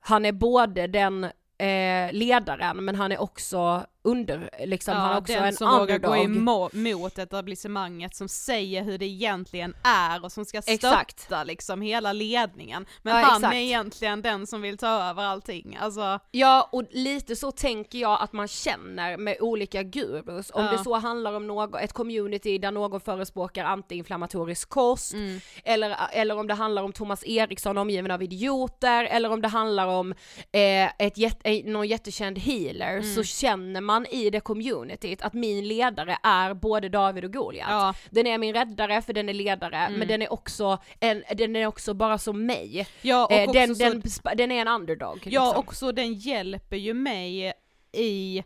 [SPEAKER 3] Han är både den eh, ledaren men han är också under, liksom han är
[SPEAKER 2] Ja,
[SPEAKER 3] också
[SPEAKER 2] den
[SPEAKER 3] en
[SPEAKER 2] som vågar
[SPEAKER 3] underdog.
[SPEAKER 2] gå emot etablissemanget, som säger hur det egentligen är och som ska stötta
[SPEAKER 3] Exakt.
[SPEAKER 2] liksom hela ledningen. Men
[SPEAKER 3] Ja,
[SPEAKER 2] han
[SPEAKER 3] exakt.
[SPEAKER 2] är egentligen den som vill ta över allting. Alltså,
[SPEAKER 3] Ja, och lite så tänker jag att man känner med olika gurus. Om
[SPEAKER 2] Ja.
[SPEAKER 3] det så handlar om något, ett community där någon förespråkar antiinflammatorisk kost,
[SPEAKER 2] Mm.
[SPEAKER 3] eller, eller om det handlar om Thomas Eriksson omgiven av idioter, eller om det handlar om eh, ett eh, någon jättekänd healer,
[SPEAKER 2] Mm.
[SPEAKER 3] så känner man i det communityt att min ledare är både David och Goliat.
[SPEAKER 2] Ja. Mm.
[SPEAKER 3] Den är min räddare för den är ledare, men den är också, en, den är också bara som mig.
[SPEAKER 2] ja, och
[SPEAKER 3] Eh,
[SPEAKER 2] också
[SPEAKER 3] den,
[SPEAKER 2] så,
[SPEAKER 3] den, den är en underdog.
[SPEAKER 2] ja,
[SPEAKER 3] liksom.
[SPEAKER 2] också den hjälper ju mig i,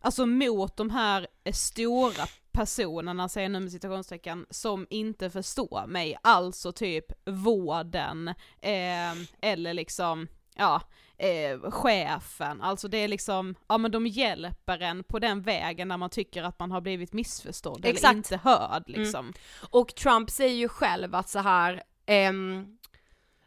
[SPEAKER 2] alltså mot de här eh, stora personerna, säger jag nu med citationstecken, som inte förstår mig, alltså typ vården, eh, eller liksom, ja, eh, chefen, alltså det är liksom, ja men de hjälper en på den vägen när man tycker att man har blivit missförstådd
[SPEAKER 3] Exakt.
[SPEAKER 2] eller inte hörd liksom.
[SPEAKER 3] Och Trump säger ju själv att så här, ehm,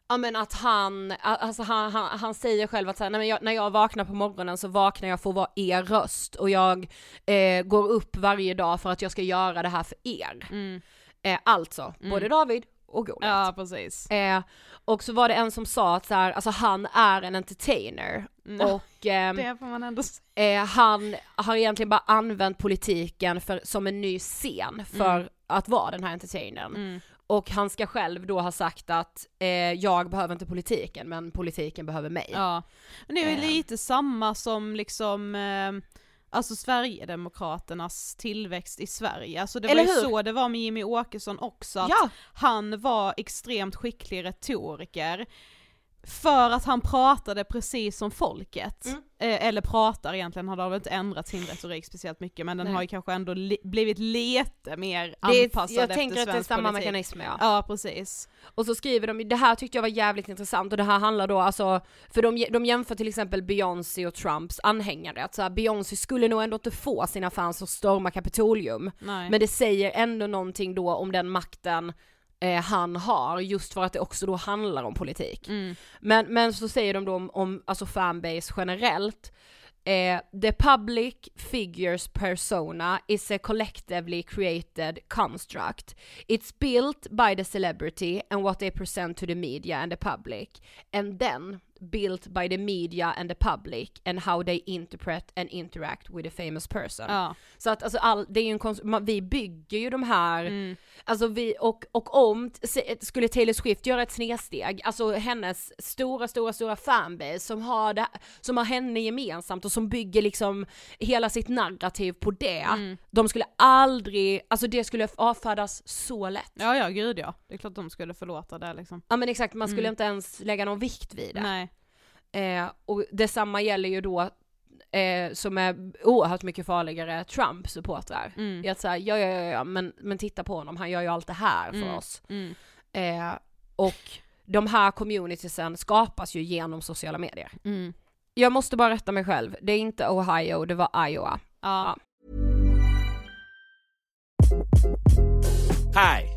[SPEAKER 3] ja men att han, alltså han, han, han säger själv att så här, nej men jag, när jag vaknar på morgonen så vaknar jag för att vara er röst och jag eh, går upp varje dag för att jag ska göra det här för er.
[SPEAKER 2] Mm.
[SPEAKER 3] Eh, alltså, både David och Goliat.
[SPEAKER 2] Ja precis.
[SPEAKER 3] Eh, och så var det en som sa att så här, alltså han är en entertainer
[SPEAKER 2] Mm.
[SPEAKER 3] och ehm,
[SPEAKER 2] Det får man ändå
[SPEAKER 3] eh, han har egentligen bara använt politiken för, som en ny scen för att vara den här entertainern.
[SPEAKER 2] Mm.
[SPEAKER 3] Och han ska själv då ha sagt att eh, jag behöver inte politiken men politiken behöver mig.
[SPEAKER 2] Ja, men det är ju
[SPEAKER 3] Eh.
[SPEAKER 2] lite samma som liksom eh, Alltså Sverigedemokraternas tillväxt i Sverige, alltså det
[SPEAKER 3] Eller
[SPEAKER 2] var ju
[SPEAKER 3] hur?
[SPEAKER 2] så det var med Jimmy Åkesson också, att
[SPEAKER 3] Ja.
[SPEAKER 2] han var extremt skicklig retoriker för att han pratade precis som folket.
[SPEAKER 3] Mm.
[SPEAKER 2] Eh, eller pratar egentligen, han har väl inte ändrat sin retorik speciellt mycket men den
[SPEAKER 3] Nej.
[SPEAKER 2] har ju kanske ändå li- blivit lite mer
[SPEAKER 3] Det är,
[SPEAKER 2] anpassad
[SPEAKER 3] jag
[SPEAKER 2] efter
[SPEAKER 3] tänker att det är samma
[SPEAKER 2] politik.
[SPEAKER 3] mekanism ja.
[SPEAKER 2] Ja precis.
[SPEAKER 3] Och så skriver de, det här tyckte jag var jävligt intressant och det här handlar då alltså, för de, de jämför till exempel Beyoncé och Trumps anhängare, att så här, Beyoncé skulle nog ändå inte få sina fans att storma Kapitolium,
[SPEAKER 2] Nej.
[SPEAKER 3] men det säger ändå någonting då om den makten eh, han har, just för att det också då handlar om politik.
[SPEAKER 2] Mm.
[SPEAKER 3] Men, men så säger de då om, om alltså fanbase generellt, eh, the public figures persona is a collectively created construct. It's built by the celebrity and what they present to the media and the public, and then built by the media and the public and how they interpret and interact with a famous person.
[SPEAKER 2] Ja.
[SPEAKER 3] Så att alltså all, det är ju en konst, man, vi bygger ju de här,
[SPEAKER 2] Mm.
[SPEAKER 3] alltså vi, och, och om, skulle Taylor Swift göra ett snedsteg, alltså hennes stora, stora, stora fanbase som har det, som har henne gemensamt och som bygger liksom hela sitt narrativ på det,
[SPEAKER 2] Mm.
[SPEAKER 3] de skulle aldrig, alltså det skulle avfärdas så lätt. Ja,
[SPEAKER 2] Ja ja, gud ja. Det är klart de skulle förlåta det liksom.
[SPEAKER 3] men exakt, man skulle
[SPEAKER 2] Mm.
[SPEAKER 3] inte ens lägga någon vikt vid det.
[SPEAKER 2] Nej.
[SPEAKER 3] Eh, och detsamma gäller ju då, eh, som är oerhört mycket farligare, Trump-supportrar.
[SPEAKER 2] Mm.
[SPEAKER 3] I att säga, ja, ja, ja, ja, men, men titta på honom, han gör ju allt det här för
[SPEAKER 2] Mm.
[SPEAKER 3] oss.
[SPEAKER 2] Mm.
[SPEAKER 3] Eh, och de här communitiesen skapas ju genom sociala medier.
[SPEAKER 2] Mm.
[SPEAKER 3] Jag måste bara rätta mig själv, det är inte Ohio, det var Iowa.
[SPEAKER 2] Ja.
[SPEAKER 4] Hi,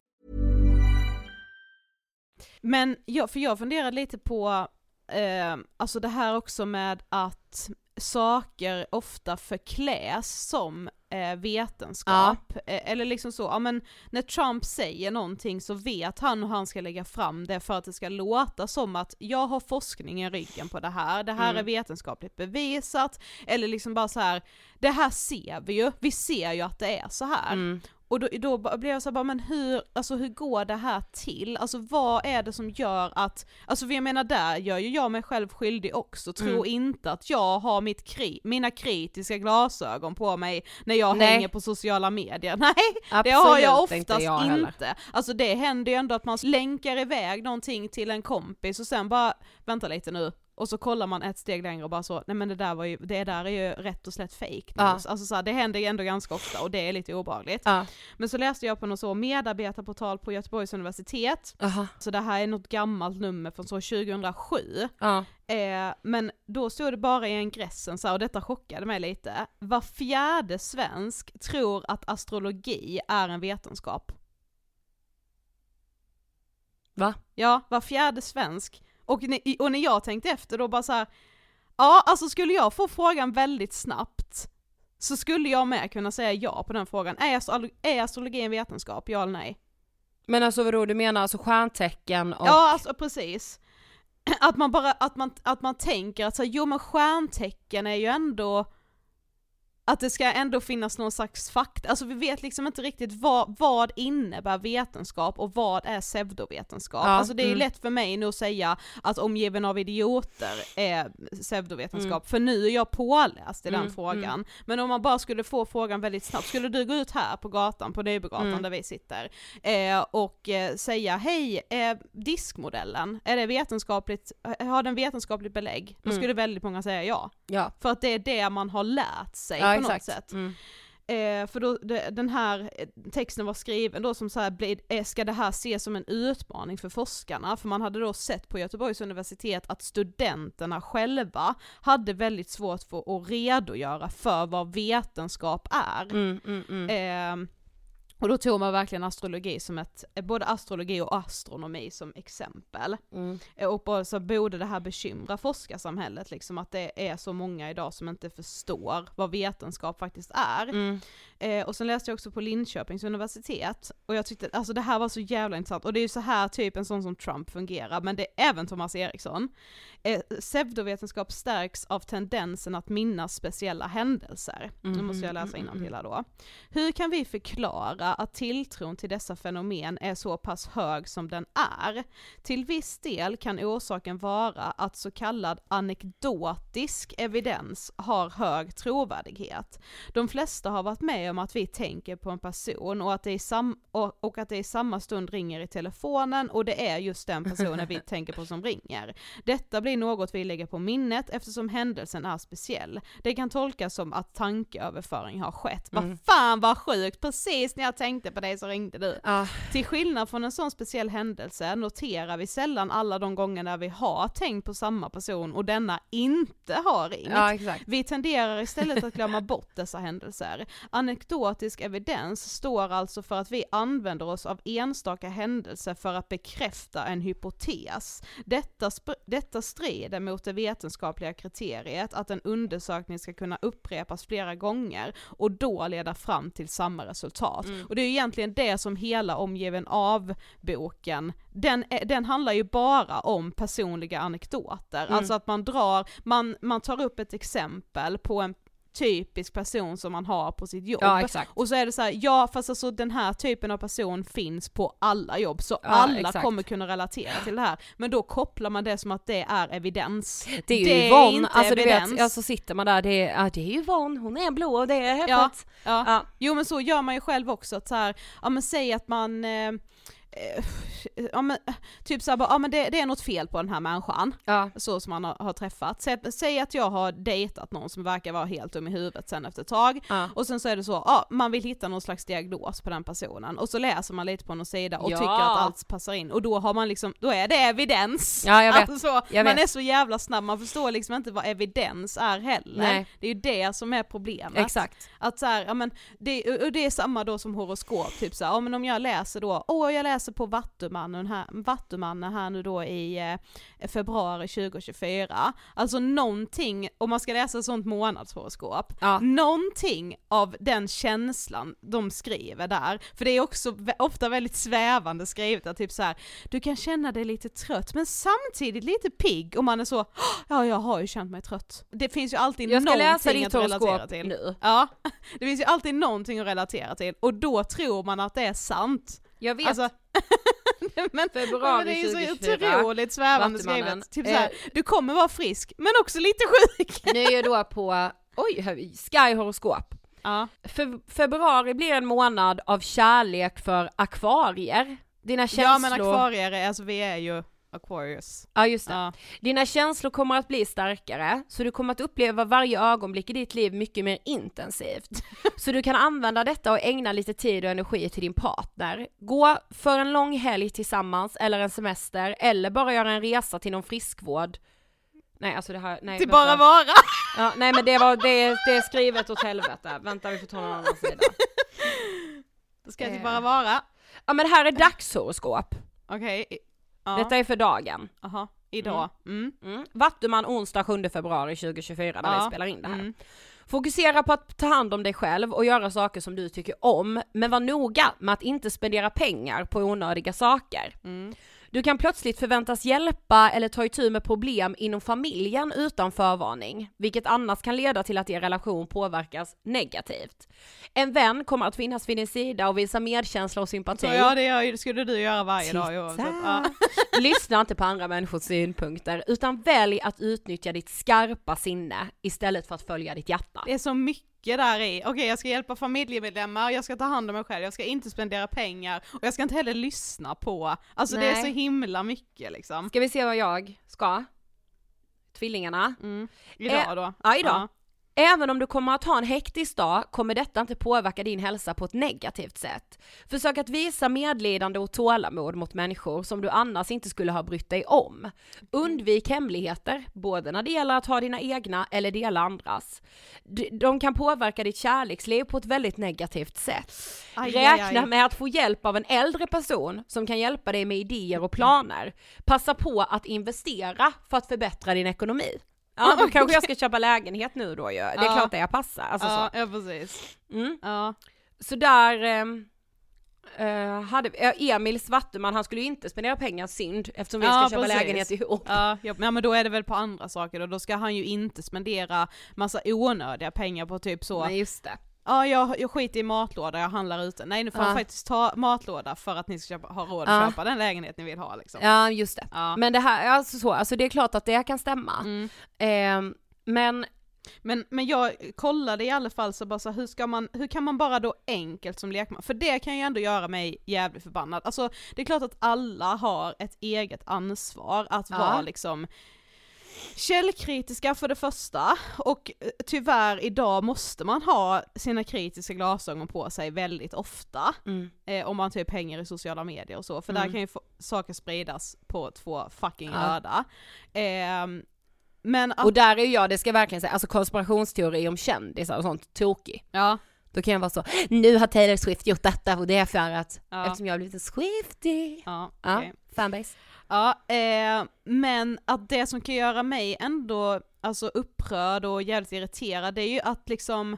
[SPEAKER 2] Men jag, för jag funderade lite på, eh, alltså det här också med att saker ofta förkläs som eh, vetenskap. Eh, eller liksom så, ja men när Trump säger någonting så vet han hur han ska lägga fram det för att det ska låta som att jag har forskning i ryggen på det här, det här
[SPEAKER 3] Mm.
[SPEAKER 2] är vetenskapligt bevisat, eller liksom bara så här, det här ser vi ju, vi ser ju att det är så här.
[SPEAKER 3] Mm.
[SPEAKER 2] Och då, då blev jag så bara, men hur, alltså hur går det här till? Alltså vad är det som gör att, alltså jag menar där gör ju jag mig själv skyldig också, tro
[SPEAKER 3] Mm.
[SPEAKER 2] inte att jag har mitt kri, mina kritiska glasögon på mig när jag
[SPEAKER 3] Nej.
[SPEAKER 2] hänger på sociala medier. Nej, det
[SPEAKER 3] Absolut
[SPEAKER 2] har jag oftast
[SPEAKER 3] inte
[SPEAKER 2] inte.
[SPEAKER 3] jag heller.
[SPEAKER 2] Alltså det händer ju ändå att man länkar iväg någonting till en kompis och sen bara, vänta lite nu, och så kollar man ett steg längre och bara så, nej men det där var ju, det där är ju rätt och slätt fake
[SPEAKER 3] Ja.
[SPEAKER 2] Alltså så här, det händer ju ändå ganska ofta och det är lite obehagligt.
[SPEAKER 3] Ja.
[SPEAKER 2] Men så läste jag på någon så medarbetarportal på Göteborgs universitet,
[SPEAKER 3] Aha.
[SPEAKER 2] så det här är något gammalt nummer från så 2007.
[SPEAKER 3] Ja.
[SPEAKER 2] Eh, men då stod det bara i ingressen så här, och detta chockade mig lite. Var fjärde svensk tror att astrologi är en vetenskap.
[SPEAKER 3] Va?
[SPEAKER 2] Ja, var fjärde svensk. Och, och när jag tänkte efter då bara så här, ja alltså skulle jag få frågan väldigt snabbt så skulle jag med kunna säga ja på den frågan. Är, astro är astrologi en vetenskap, ja eller nej?
[SPEAKER 3] Men alltså vadå, du menar alltså stjärntecken och...
[SPEAKER 2] Ja, alltså precis. Att man bara, att man, att man tänker att så, här, jo men stjärntecken är ju ändå, att det ska ändå finnas någon slags fakta, alltså vi vet liksom inte riktigt vad, vad innebär vetenskap och vad är pseudovetenskap?
[SPEAKER 3] Ja,
[SPEAKER 2] alltså det är
[SPEAKER 3] mm.
[SPEAKER 2] lätt för mig nu att säga att omgiven av idioter är pseudovetenskap,
[SPEAKER 3] Mm.
[SPEAKER 2] för nu är jag påläst i den
[SPEAKER 3] Mm,
[SPEAKER 2] frågan. Men om man bara skulle få frågan väldigt snabbt, skulle du gå ut här på gatan, på Nybogatan
[SPEAKER 3] Mm.
[SPEAKER 2] där vi sitter, eh, och eh, säga hej, eh, diskmodellen, är det vetenskapligt, har den vetenskapligt belägg? Då
[SPEAKER 3] Mm.
[SPEAKER 2] skulle väldigt många säga ja.
[SPEAKER 3] Ja,
[SPEAKER 2] För att det är det man har lärt sig
[SPEAKER 3] ja
[SPEAKER 2] på något
[SPEAKER 3] exakt.
[SPEAKER 2] sätt.
[SPEAKER 3] Mm.
[SPEAKER 2] Eh, för då, det, den här eh, texten var skriven då som så här, eh, ska det här ses som en utmaning för forskarna? För man hade då sett på Göteborgs universitet att studenterna själva hade väldigt svårt för att redogöra för vad vetenskap är.
[SPEAKER 3] Mm, mm.
[SPEAKER 2] Eh, och då tog man verkligen astrologi som ett, både astrologi och astronomi som exempel.
[SPEAKER 3] Mm.
[SPEAKER 2] Eh, Och bara så borde det här bekymra forskarsamhället liksom att det är så många idag som inte förstår vad vetenskap faktiskt är.
[SPEAKER 3] Mm.
[SPEAKER 2] Eh, och sen läste jag också på Linköpings universitet, och jag tyckte, alltså det här var så jävla intressant, och det är ju så här typ en sån som Trump fungerar, men det är även Thomas Eriksson. Eh, pseudovetenskap stärks av tendensen att minnas speciella händelser. nu
[SPEAKER 3] Mhm,
[SPEAKER 2] måste jag läsa
[SPEAKER 3] mm,
[SPEAKER 2] innantill här då. Hur kan vi förklara att tilltron till dessa fenomen är så pass hög som den är? Till viss del kan orsaken vara att så kallad anekdotisk evidens har hög trovärdighet. De flesta har varit med om att vi tänker på en person och att, det i sam- och, att det i samma stund ringer i telefonen och det är just den personen vi tänker på som ringer. Detta blir något vi lägger på minnet eftersom händelsen är speciell. Det kan tolkas som att tankeöverföring har skett. Vad fan vad sjukt, precis när jag tänkte på dig så ringde du.
[SPEAKER 3] Ja.
[SPEAKER 2] Till skillnad från en sån speciell händelse noterar vi sällan alla de gånger när vi har tänkt på samma person och denna inte har ringt.
[SPEAKER 3] exakt.
[SPEAKER 2] Vi tenderar istället att glömma bort dessa händelser. Anekdotisk evidens står alltså för att vi använder oss av enstaka händelser för att bekräfta en hypotes. Detta, detta strider mot det vetenskapliga kriteriet att en undersökning ska kunna upprepas flera gånger och då leda fram till samma resultat. Och det är ju egentligen det som hela omgiven av-boken, den, är- den handlar ju bara om personliga anekdoter. Alltså att man drar, man, man tar upp ett exempel på en typisk person som man har på sitt jobb.
[SPEAKER 3] Ja.
[SPEAKER 2] Och så är det så här, ja fast alltså den här typen av person finns på alla jobb, så
[SPEAKER 3] Ja,
[SPEAKER 2] alla
[SPEAKER 3] exakt.
[SPEAKER 2] kommer kunna relatera till det här. Men då kopplar man det som att det är evidens.
[SPEAKER 3] Det är ju
[SPEAKER 2] det
[SPEAKER 3] Yvonne,
[SPEAKER 2] inte
[SPEAKER 3] alltså du
[SPEAKER 2] evidens.
[SPEAKER 3] vet, ja, så sitter man där, det är, ja, det är Yvonne, hon är blå och det är häftigt.
[SPEAKER 2] ja.
[SPEAKER 3] Ja.
[SPEAKER 2] Jo men så gör man ju själv också, att så här, ja men säg att man, eh, ja men, typ såhär ja men det, det är något fel på den här människan,
[SPEAKER 3] Ja.
[SPEAKER 2] så som man har, har träffat. Säg, säg att jag har dejtat någon som verkar vara helt dum i huvudet sen efter ett tag,
[SPEAKER 3] Ja.
[SPEAKER 2] och sen så är det så, ja man vill hitta någon slags diagnos på den personen, och så läser man lite på någon sida och
[SPEAKER 3] Ja.
[SPEAKER 2] tycker att allt passar in, och då har man liksom, då är det evidens.
[SPEAKER 3] Ja, jag vet.
[SPEAKER 2] Alltså,
[SPEAKER 3] Jag
[SPEAKER 2] man
[SPEAKER 3] vet.
[SPEAKER 2] är så jävla snabb, man förstår liksom inte vad evidens är heller.
[SPEAKER 3] Nej.
[SPEAKER 2] Det är ju det som är problemet.
[SPEAKER 3] Exakt.
[SPEAKER 2] Att så här, ja men, det, och det är samma då som horoskop, typ så här, ja men om jag läser då, åh jag läser på Vattumannen här, Vattumannen här nu då i eh, februari 2024, alltså någonting, om man ska läsa sånt månadshoroskop,
[SPEAKER 3] Ja.
[SPEAKER 2] någonting av den känslan de skriver där, för det är också ofta väldigt svävande skrivet, att typ så här, du kan känna dig lite trött men samtidigt lite pigg och man är så, "Åh, ja jag har ju känt mig trött. Det finns ju alltid
[SPEAKER 3] Jag ska
[SPEAKER 2] någonting
[SPEAKER 3] läsa ditt
[SPEAKER 2] att relatera
[SPEAKER 3] horoskop
[SPEAKER 2] till.
[SPEAKER 3] nu.
[SPEAKER 2] Ja, det finns ju alltid någonting att relatera till och då tror man att det är sant.
[SPEAKER 3] Jag vet.
[SPEAKER 2] Alltså, men,
[SPEAKER 3] Februari
[SPEAKER 2] men det är så
[SPEAKER 3] 2024,
[SPEAKER 2] otroligt svävande skrivet. Typ såhär,
[SPEAKER 3] Eh.
[SPEAKER 2] du kommer vara frisk men också lite sjuk.
[SPEAKER 3] Nu är jag då på, oj, här vi- Sky horoskop.
[SPEAKER 2] Ja.
[SPEAKER 3] Fe- februari blir en månad av kärlek för akvarier. Dina känslor...
[SPEAKER 2] ja men akvarier, är- alltså vi är ju Aquarius.
[SPEAKER 3] Ja just det.
[SPEAKER 2] Ja.
[SPEAKER 3] Dina känslor kommer att bli starkare, så du kommer att uppleva varje ögonblick i ditt liv mycket mer intensivt. Så du kan använda detta och ägna lite tid och energi till din partner. Gå för en lång helg tillsammans, eller en semester, eller bara göra en resa till någon friskvård. Nej alltså det här, nej
[SPEAKER 2] Till
[SPEAKER 3] vänta.
[SPEAKER 2] bara vara.
[SPEAKER 3] Ja, nej men det var, det, det är skrivet åt helvete. Vänta vi får ta någon annan sida.
[SPEAKER 2] Då ska jag till
[SPEAKER 3] Eh.
[SPEAKER 2] bara vara.
[SPEAKER 3] Ja men det här är dagshoroskop.
[SPEAKER 2] Okej. Ja.
[SPEAKER 3] Detta är för dagen.
[SPEAKER 2] Aha. Idag. Mm.
[SPEAKER 3] Mm. Vattuman onsdag 7 februari 2024 när
[SPEAKER 2] Ja.
[SPEAKER 3] vi spelar in det här.
[SPEAKER 2] Mm.
[SPEAKER 3] Fokusera på att ta hand om dig själv och göra saker som du tycker om, men var noga med att inte spendera pengar på onödiga saker.
[SPEAKER 2] Mm.
[SPEAKER 3] Du kan plötsligt förväntas hjälpa eller ta itu med problem inom familjen utan förvarning, vilket annars kan leda till att er relation påverkas negativt. En vän kommer att finnas vid din sida och visa medkänsla och sympati.
[SPEAKER 2] Så ja det gör, skulle du göra varje dag oavsett. Ja.
[SPEAKER 3] Lyssna inte på andra människors synpunkter, utan välj att utnyttja ditt skarpa sinne istället för att följa ditt hjärta.
[SPEAKER 2] Det är så mycket där i. Okej jag ska hjälpa familjemedlemmar, jag ska ta hand om mig själv, jag ska inte spendera pengar och jag ska inte heller lyssna på, alltså det är
[SPEAKER 3] Nej.
[SPEAKER 2] så himla mycket liksom.
[SPEAKER 3] Ska vi se vad jag ska? Tvillingarna.
[SPEAKER 2] Mm. Idag
[SPEAKER 3] Eh,
[SPEAKER 2] då.
[SPEAKER 3] Ja, idag. Även om du kommer att ha en hektisk dag kommer detta inte påverka din hälsa på ett negativt sätt. Försök att visa medlidande och tålamod mot människor som du annars inte skulle ha brytt dig om. Undvik hemligheter, både när det gäller att ha dina egna eller dela andras. De kan påverka ditt kärleksliv på ett väldigt negativt sätt.
[SPEAKER 2] Aj, aj, aj.
[SPEAKER 3] Räkna med att få hjälp av en äldre person som kan hjälpa dig med idéer och planer. Passa på att investera för att förbättra din ekonomi. Ja, då kanske jag ska köpa lägenhet nu då ju. Det är
[SPEAKER 2] Ja.
[SPEAKER 3] klart det jag passar. Alltså
[SPEAKER 2] ja,
[SPEAKER 3] så.
[SPEAKER 2] ja precis.
[SPEAKER 3] Mm.
[SPEAKER 2] Ja.
[SPEAKER 3] så där ehm, eh, hade eh, Emil Svarteman, han skulle ju inte spendera pengar, synd, eftersom vi ska
[SPEAKER 2] Ja,
[SPEAKER 3] köpa
[SPEAKER 2] precis.
[SPEAKER 3] lägenhet ihop.
[SPEAKER 2] Ja, ja, men då är det väl på andra saker då, då ska han ju inte spendera massa onödiga pengar på typ så,
[SPEAKER 3] Nej just det.
[SPEAKER 2] Ja jag, jag skiter i matlåda, jag handlar ute. Nej nu får
[SPEAKER 3] Ja.
[SPEAKER 2] han faktiskt ta matlåda för att ni ska köpa, ha råd att
[SPEAKER 3] Ja.
[SPEAKER 2] köpa den lägenhet ni vill ha liksom.
[SPEAKER 3] Ja just det.
[SPEAKER 2] Ja.
[SPEAKER 3] Men det här, alltså så, alltså det är klart att det kan stämma.
[SPEAKER 2] Mm.
[SPEAKER 3] Ehm, men
[SPEAKER 2] Men, men jag kollade i alla fall så bara så hur ska man, hur kan man bara då enkelt som lekman, för det kan ju ändå göra mig jävligt förbannad. Alltså det är klart att alla har ett eget ansvar att
[SPEAKER 3] Ja.
[SPEAKER 2] vara liksom källkritiska för det första, och eh, tyvärr idag måste man ha sina kritiska glasögon på sig väldigt ofta,
[SPEAKER 3] mm.
[SPEAKER 2] eh, om man typ hänger i sociala medier och så, för där
[SPEAKER 3] Mm.
[SPEAKER 2] kan ju saker spridas på två fucking
[SPEAKER 3] Ja.
[SPEAKER 2] röda. Ehm, men att,
[SPEAKER 3] Och där är jag, det ska jag verkligen säga, alltså konspirationsteori om kändisar och sånt, tokig.
[SPEAKER 2] ja,
[SPEAKER 3] Då kan jag vara så, nu har Taylor Swift gjort detta och det är för att,
[SPEAKER 2] Ja.
[SPEAKER 3] eftersom jag har blivit en Swiftie.
[SPEAKER 2] ja,
[SPEAKER 3] Ja,
[SPEAKER 2] okej.
[SPEAKER 3] fanbase.
[SPEAKER 2] Ja, eh, men att det som kan göra mig ändå alltså upprörd och jävligt irriterad det är ju att liksom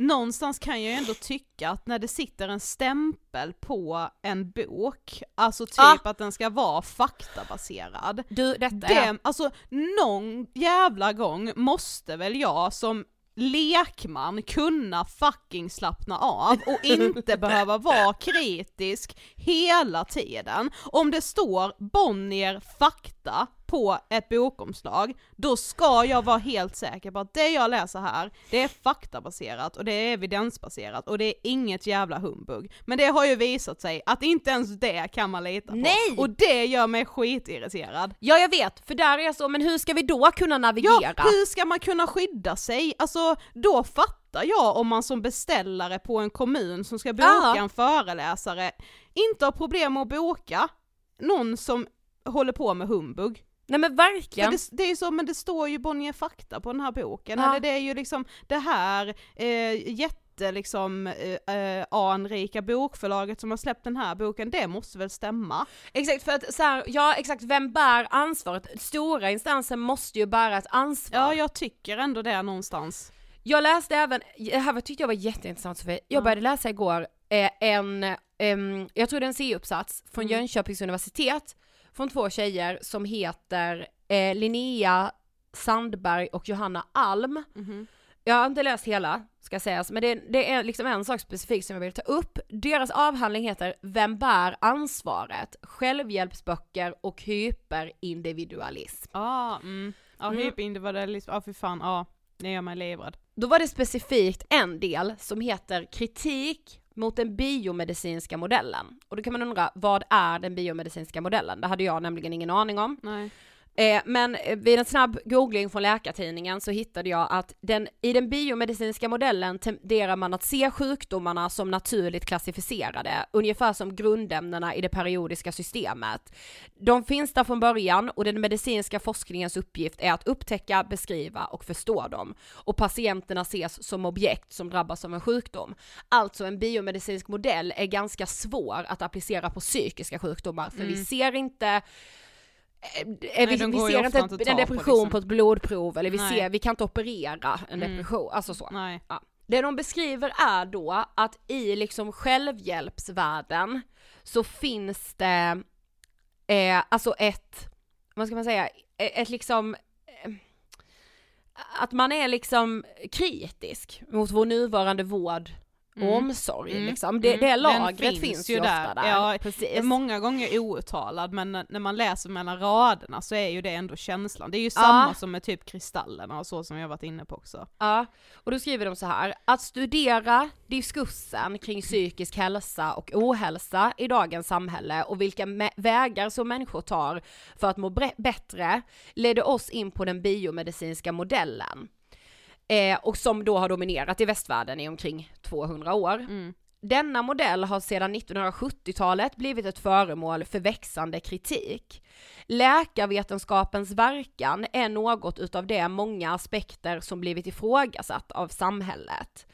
[SPEAKER 2] Någonstans kan jag ju ändå tycka att när det sitter en stämpel på en bok, alltså typ
[SPEAKER 3] Ah.
[SPEAKER 2] att den ska vara faktabaserad.
[SPEAKER 3] Du, detta.
[SPEAKER 2] Det, alltså någon jävla gång måste väl jag som lekman kunna fucking slappna av och inte behöva vara kritisk hela tiden. Om det står Bonnier fakta på ett bokomslag, då ska jag vara helt säker på att det jag läser här, det är faktabaserat och det är evidensbaserat och det är inget jävla humbug. Men det har ju visat sig att inte ens det kan man lita på.
[SPEAKER 3] Nej!
[SPEAKER 2] Och det gör mig skitirriterad.
[SPEAKER 3] Ja jag vet, för där är jag så, men hur ska vi då kunna navigera?
[SPEAKER 2] Ja, hur ska man kunna skydda sig? Alltså, då fattar jag om man som beställare på en kommun som ska boka
[SPEAKER 3] Ja.
[SPEAKER 2] en föreläsare inte har problem med att boka någon som håller på med humbug.
[SPEAKER 3] Nej men verkligen.
[SPEAKER 2] det, det är så, men det står ju Bonnier Fakta på den här boken,
[SPEAKER 3] Ja.
[SPEAKER 2] eller det är ju liksom det här eh, jätte liksom eh, eh, anrika bokförlaget som har släppt den här boken, det måste väl stämma?
[SPEAKER 3] Exakt, för att så här, ja exakt, vem bär ansvaret? Stora instanser måste ju bära ett ansvar.
[SPEAKER 2] Ja, jag tycker ändå det någonstans.
[SPEAKER 3] Jag läste även, det här tyckte jag var jätteintressant Sofie, jag
[SPEAKER 2] Ja.
[SPEAKER 3] började läsa igår eh, en, ehm, jag tror det är en C-uppsats från
[SPEAKER 2] Mm.
[SPEAKER 3] Jönköpings universitet från två tjejer som heter eh, Linnea Sandberg och Johanna Alm.
[SPEAKER 2] Mhm.
[SPEAKER 3] Jag har inte läst hela, ska sägas, men det, det är liksom en sak specifikt som jag vill ta upp. Deras avhandling heter Vem bär ansvaret? Självhjälpsböcker och hyperindividualism.
[SPEAKER 2] Ja, mm. Ja,
[SPEAKER 3] Mm.
[SPEAKER 2] hyperindividualism, ja fy fan, ja. Det gör mig livrädd.
[SPEAKER 3] Då var det specifikt en del som heter kritik mot den biomedicinska modellen. Och då kan man undra, vad är den biomedicinska modellen? Det hade jag nämligen ingen aning om.
[SPEAKER 2] Nej.
[SPEAKER 3] Eh, men eh, vid en snabb googling från Läkartidningen så hittade jag att den, i den biomedicinska modellen tenderar man att se sjukdomarna som naturligt klassificerade, ungefär som grundämnena i det periodiska systemet. De finns där från början och den medicinska forskningens uppgift är att upptäcka, beskriva och förstå dem. Och patienterna ses som objekt som drabbas av en sjukdom. Alltså en biomedicinsk modell är ganska svår att applicera på psykiska sjukdomar för vi ser inte Eh, vi,
[SPEAKER 2] Mm. de
[SPEAKER 3] vi
[SPEAKER 2] ju
[SPEAKER 3] ser inte en
[SPEAKER 2] ta på,
[SPEAKER 3] depression
[SPEAKER 2] liksom.
[SPEAKER 3] på ett blodprov eller vi
[SPEAKER 2] Nej.
[SPEAKER 3] ser, vi kan inte operera en
[SPEAKER 2] Mm.
[SPEAKER 3] depression, alltså så.
[SPEAKER 2] Nej.
[SPEAKER 3] Ja. Det de beskriver är då att i liksom självhjälpsvärlden så finns det eh, alltså ett, vad ska man säga, ett, ett liksom eh, att man är liksom kritisk mot vår nuvarande vård
[SPEAKER 2] Mm.
[SPEAKER 3] omsorg
[SPEAKER 2] Mm.
[SPEAKER 3] liksom. Det,
[SPEAKER 2] Mm.
[SPEAKER 3] det
[SPEAKER 2] Den
[SPEAKER 3] lagret finns, ju ofta där.
[SPEAKER 2] Ja,
[SPEAKER 3] Precis.
[SPEAKER 2] Många gånger outtalad men när- man läser mellan raderna så är ju det ändå känslan. Det är ju samma som med typ kristallerna och så som jag varit inne på också.
[SPEAKER 3] Ja, och då skriver de så här, att studera diskursen kring psykisk hälsa och ohälsa i dagens samhälle och vilka vägar som människor tar för att må bättre leder oss in på den biomedicinska modellen. Eh, och som då har dominerat i västvärlden i omkring 200 år.
[SPEAKER 2] Mm.
[SPEAKER 3] Denna modell har sedan 1970-talet blivit ett föremål för växande kritik. Läkarvetenskapens verkan är något utav det många aspekter som blivit ifrågasatt av samhället.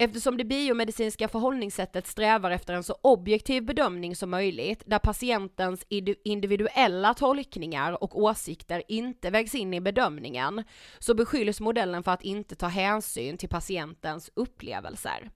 [SPEAKER 3] Eftersom det biomedicinska förhållningssättet strävar efter en så objektiv bedömning som möjligt, där patientens indi- individuella tolkningar och åsikter inte vägs in i bedömningen, så beskylls modellen för att inte ta hänsyn till patientens upplevelser.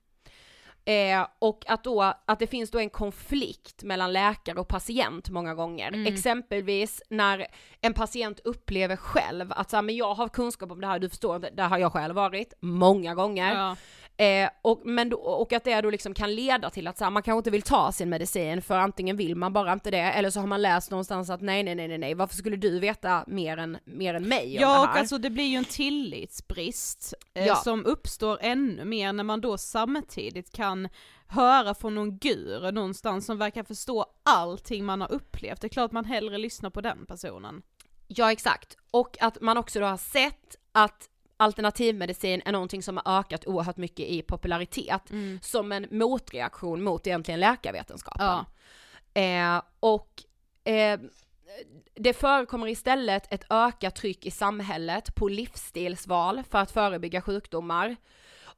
[SPEAKER 3] Eh, och att då, att det finns då en konflikt mellan läkare och patient många gånger. Exempelvis när en patient upplever själv att så här, men jag har kunskap om det här, du förstår inte, där har jag själv varit många gånger.
[SPEAKER 2] Ja.
[SPEAKER 3] Eh, och, men då, och att det då liksom kan leda till att så här, man kanske inte vill ta sin medicin för antingen vill man bara inte det eller så har man läst någonstans att nej nej nej nej, nej varför skulle du veta mer än, mer än mig om
[SPEAKER 2] Ja
[SPEAKER 3] det
[SPEAKER 2] och
[SPEAKER 3] här?
[SPEAKER 2] alltså det blir ju en tillitsbrist eh,
[SPEAKER 3] Ja.
[SPEAKER 2] som uppstår ännu mer när man då samtidigt kan höra från någon guru någonstans som verkar förstå allting man har upplevt. Det är klart man hellre lyssnar på den personen.
[SPEAKER 3] Ja exakt, och att man också då har sett att alternativmedicin är någonting som har ökat oerhört mycket i popularitet som en motreaktion mot egentligen läkarvetenskapen.
[SPEAKER 2] Ja.
[SPEAKER 3] Eh, och eh, det förekommer istället ett ökat tryck i samhället på livsstilsval för att förebygga sjukdomar.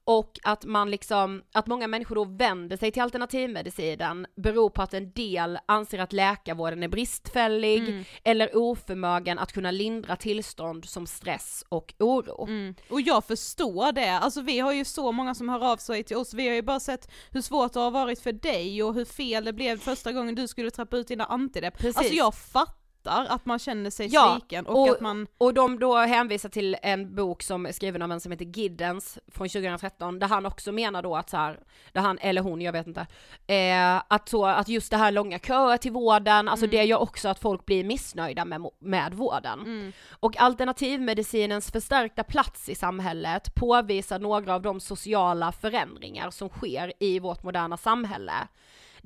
[SPEAKER 3] Och att man liksom, att många människor då vänder sig till alternativmedicinen beror på att en del anser att läkarvården är bristfällig eller oförmögen att kunna lindra tillstånd som stress och oro.
[SPEAKER 2] Och jag förstår det, alltså vi har ju så många som hör av sig till oss, vi har ju bara sett hur svårt det har varit för dig och hur fel det blev första gången du skulle trappa ut dina antidepp.
[SPEAKER 3] Precis.
[SPEAKER 2] Alltså jag fattar berättar att man känner sig
[SPEAKER 3] Ja,
[SPEAKER 2] sviken och, att man,
[SPEAKER 3] och de då hänvisar till en bok som är skriven av en som heter Giddens från 2013, där han också menar då att så här, där han, eller hon, jag vet inte, eh, att, så, att just det här långa köer till vården, alltså det gör också att folk blir missnöjda med, med vården. Och alternativmedicinens förstärkta plats i samhället påvisar några av de sociala förändringar som sker i vårt moderna samhälle.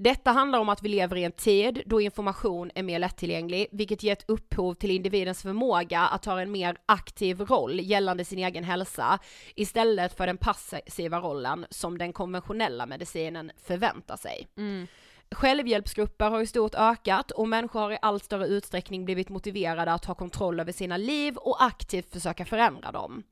[SPEAKER 3] Detta handlar om att vi lever i en tid då information är mer lättillgänglig, vilket gett upphov till individens förmåga att ta en mer aktiv roll gällande sin egen hälsa, istället för den passiva rollen som den konventionella medicinen förväntar sig. Mm. Självhjälpsgrupper har i stort ökat och människor har i allt större utsträckning blivit motiverade att ta kontroll över sina liv och aktivt försöka förändra dem.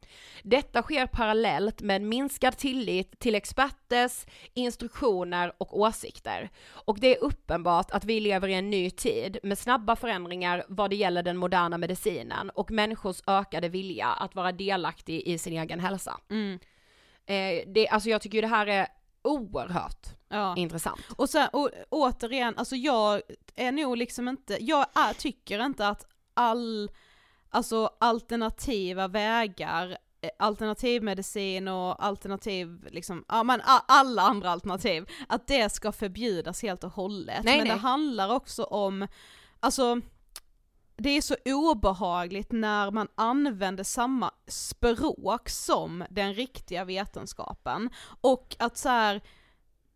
[SPEAKER 3] Detta sker parallellt med minskad tillit till experters instruktioner och åsikter. Och det är uppenbart att vi lever i en ny tid med snabba förändringar vad det gäller den moderna medicinen och människors ökade vilja att vara delaktig i sin egen hälsa. Eh, det, alltså jag tycker ju det här är oerhört
[SPEAKER 2] ja.
[SPEAKER 3] intressant.
[SPEAKER 2] Och sen och, återigen, alltså jag är nog liksom inte, jag är, tycker inte att all, alltså alternativa vägar, eh, alternativmedicin och alternativ, liksom, ja men alla andra alternativ, att det ska förbjudas helt och hållet.
[SPEAKER 3] Nej,
[SPEAKER 2] men
[SPEAKER 3] nej.
[SPEAKER 2] det handlar också om, alltså det är så obehagligt när man använder samma språk som den riktiga vetenskapen. Och att så här,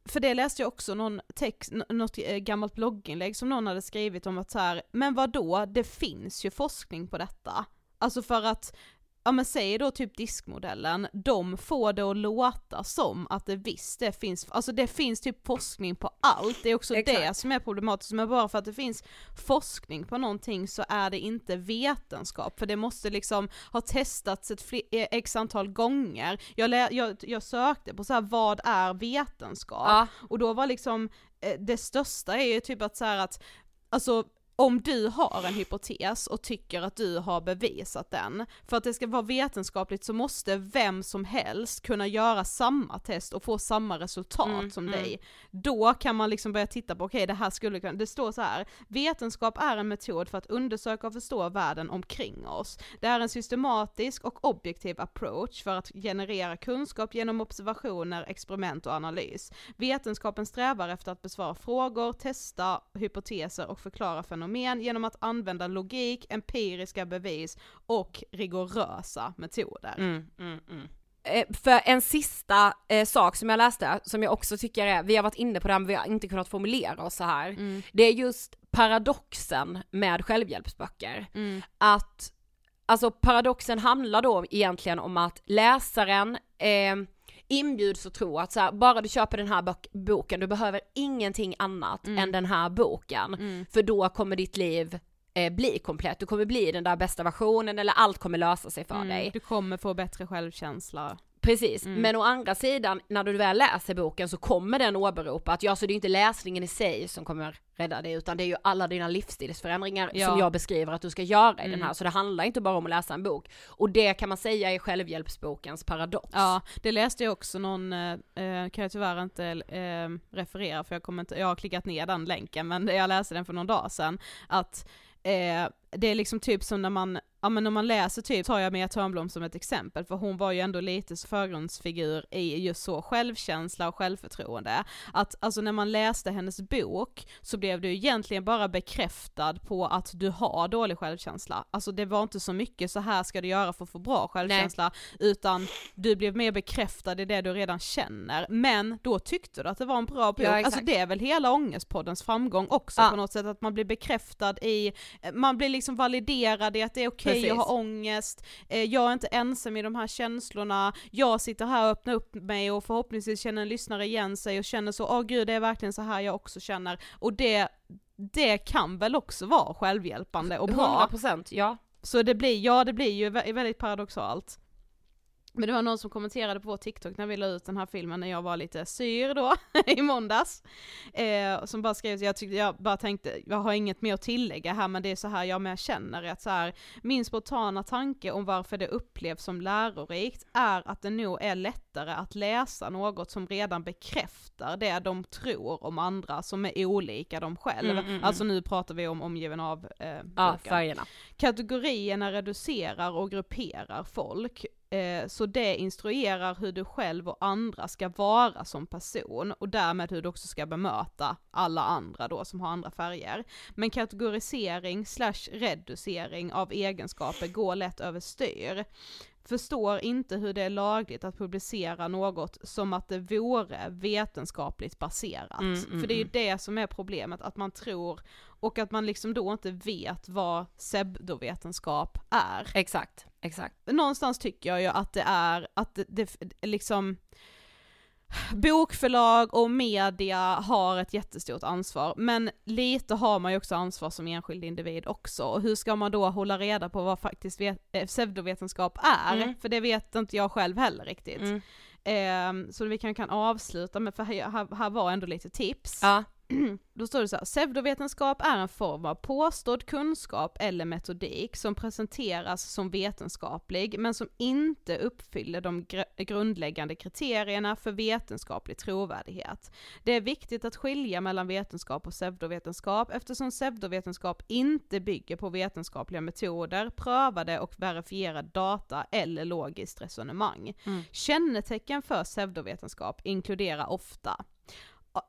[SPEAKER 2] för det läste jag också någon text, något eh, gammalt blogginlägg som någon hade skrivit om att så här, men vad då? det finns ju forskning på detta. Alltså för att, ja men säg då typ diskmodellen, de får det att låta som att det visst det finns, alltså det finns typ forskning på allt, det är också det
[SPEAKER 3] Exakt.
[SPEAKER 2] som är problematiskt, men bara för att det finns forskning på någonting så är det inte vetenskap, för det måste liksom ha testats ett eh, x antal gånger. Jag, jag, jag sökte på så här, vad är vetenskap?
[SPEAKER 3] Ja.
[SPEAKER 2] Och då var liksom, eh, det största är ju typ att så här att, alltså om du har en hypotes och tycker att du har bevisat den, för att det ska vara vetenskapligt så måste vem som helst kunna göra samma test och få samma resultat
[SPEAKER 3] Mm,
[SPEAKER 2] som
[SPEAKER 3] mm.
[SPEAKER 2] dig. Då kan man liksom börja titta på, okej det här skulle kunna, det står så här, vetenskap är en metod för att undersöka och förstå världen omkring oss. Det är en systematisk och objektiv approach för att generera kunskap genom observationer, experiment och analys. Vetenskapen strävar efter att besvara frågor, testa hypoteser och förklara fenomen genom att använda logik, empiriska bevis och rigorösa metoder.
[SPEAKER 3] Mm, mm, mm. Eh, För en sista eh, sak som jag läste, som jag också tycker är, vi har varit inne på det här men vi har inte kunnat formulera oss så här. Det är just paradoxen med självhjälpsböcker. Att, alltså paradoxen handlar då egentligen om att läsaren eh, inbjuds att tro att så här, bara du köper den här bok- boken, du behöver ingenting annat än den här boken. För då kommer ditt liv eh, bli komplett, du kommer bli den där bästa versionen eller allt kommer lösa sig för dig.
[SPEAKER 2] Du kommer få bättre självkänsla.
[SPEAKER 3] Precis, men å andra sidan när du väl läser boken så kommer den åberopa att ja, så det är inte läsningen i sig som kommer rädda dig utan det är ju alla dina livsstilsförändringar
[SPEAKER 2] Ja.
[SPEAKER 3] som jag beskriver att du ska göra i den här, så det handlar inte bara om att läsa en bok. Och det kan man säga är självhjälpsbokens paradox.
[SPEAKER 2] Ja, det läste jag också någon, eh, eh, kan jag tyvärr inte eh, referera för jag kommer inte, jag har klickat ner den länken men jag läste den för någon dag sedan, att eh, det är liksom typ som när man, ja men när man läser typ, tar jag Mia Törnblom som ett exempel, för hon var ju ändå lite förgrundsfigur i just så självkänsla och självförtroende. Att alltså när man läste hennes bok så blev du egentligen bara bekräftad på att du har dålig självkänsla. Alltså det var inte så mycket så här ska du göra för att få bra självkänsla, utan du blev mer bekräftad i det du redan känner. Men då tyckte du att det var en bra bok.
[SPEAKER 3] Ja,
[SPEAKER 2] alltså det är väl hela Ångestpoddens framgång också
[SPEAKER 3] Ja.
[SPEAKER 2] på något sätt, att man blir bekräftad i, man blir liksom validerad i att det är okej, jag
[SPEAKER 3] Precis.
[SPEAKER 2] har ångest, eh, jag är inte ensam i de här känslorna, jag sitter här och öppnar upp mig och förhoppningsvis känner en lyssnare igen sig och känner så, åh gud det är verkligen så här jag också känner. Och det, det kan väl också vara självhjälpande och bra.
[SPEAKER 3] 100% ja.
[SPEAKER 2] Så det blir, ja det blir ju vä- väldigt paradoxalt. Men det var någon som kommenterade på vår TikTok när vi la ut den här filmen när jag var lite syr då, i måndags. Eh, som bara skrev, jag, tyckte, jag bara tänkte, jag har inget mer att tillägga här men det är så här jag med känner att så här, min spontana tanke om varför det upplevs som lärorikt är att det nog är lättare att läsa något som redan bekräftar det de tror om andra som är olika dem själv.
[SPEAKER 3] Mm, mm, mm.
[SPEAKER 2] Alltså nu pratar vi om omgiven av eh,
[SPEAKER 3] Ja, färgerna.
[SPEAKER 2] Kategorierna reducerar och grupperar folk, eh, så det instruerar hur du själv och andra ska vara som person och därmed hur du också ska bemöta alla andra då som har andra färger. Men kategorisering slash reducering av egenskaper går lätt överstyr. Förstår inte hur det är lagligt att publicera något som att det vore vetenskapligt baserat.
[SPEAKER 3] Mm, mm,
[SPEAKER 2] För det är ju
[SPEAKER 3] mm.
[SPEAKER 2] det som är problemet, att man tror och att man liksom då inte vet vad pseudovetenskap är.
[SPEAKER 3] Exakt, exakt.
[SPEAKER 2] Någonstans tycker jag ju att det är, att det, det liksom Bokförlag och media har ett jättestort ansvar, men lite har man ju också ansvar som enskild individ också, och hur ska man då hålla reda på vad faktiskt vet, eh, pseudovetenskap är?
[SPEAKER 3] Mm.
[SPEAKER 2] För det vet inte jag själv heller riktigt.
[SPEAKER 3] Mm.
[SPEAKER 2] Ehm, så vi kan, kan avsluta med, för här, här, här var ändå lite tips.
[SPEAKER 3] Ja,
[SPEAKER 2] Då står det så här, pseudovetenskap är en form av påstådd kunskap eller metodik som presenteras som vetenskaplig men som inte uppfyller de gr- grundläggande kriterierna för vetenskaplig trovärdighet. Det är viktigt att skilja mellan vetenskap och pseudovetenskap eftersom pseudovetenskap inte bygger på vetenskapliga metoder, prövade och verifierade data eller logiskt resonemang. Kännetecken för pseudovetenskap inkluderar ofta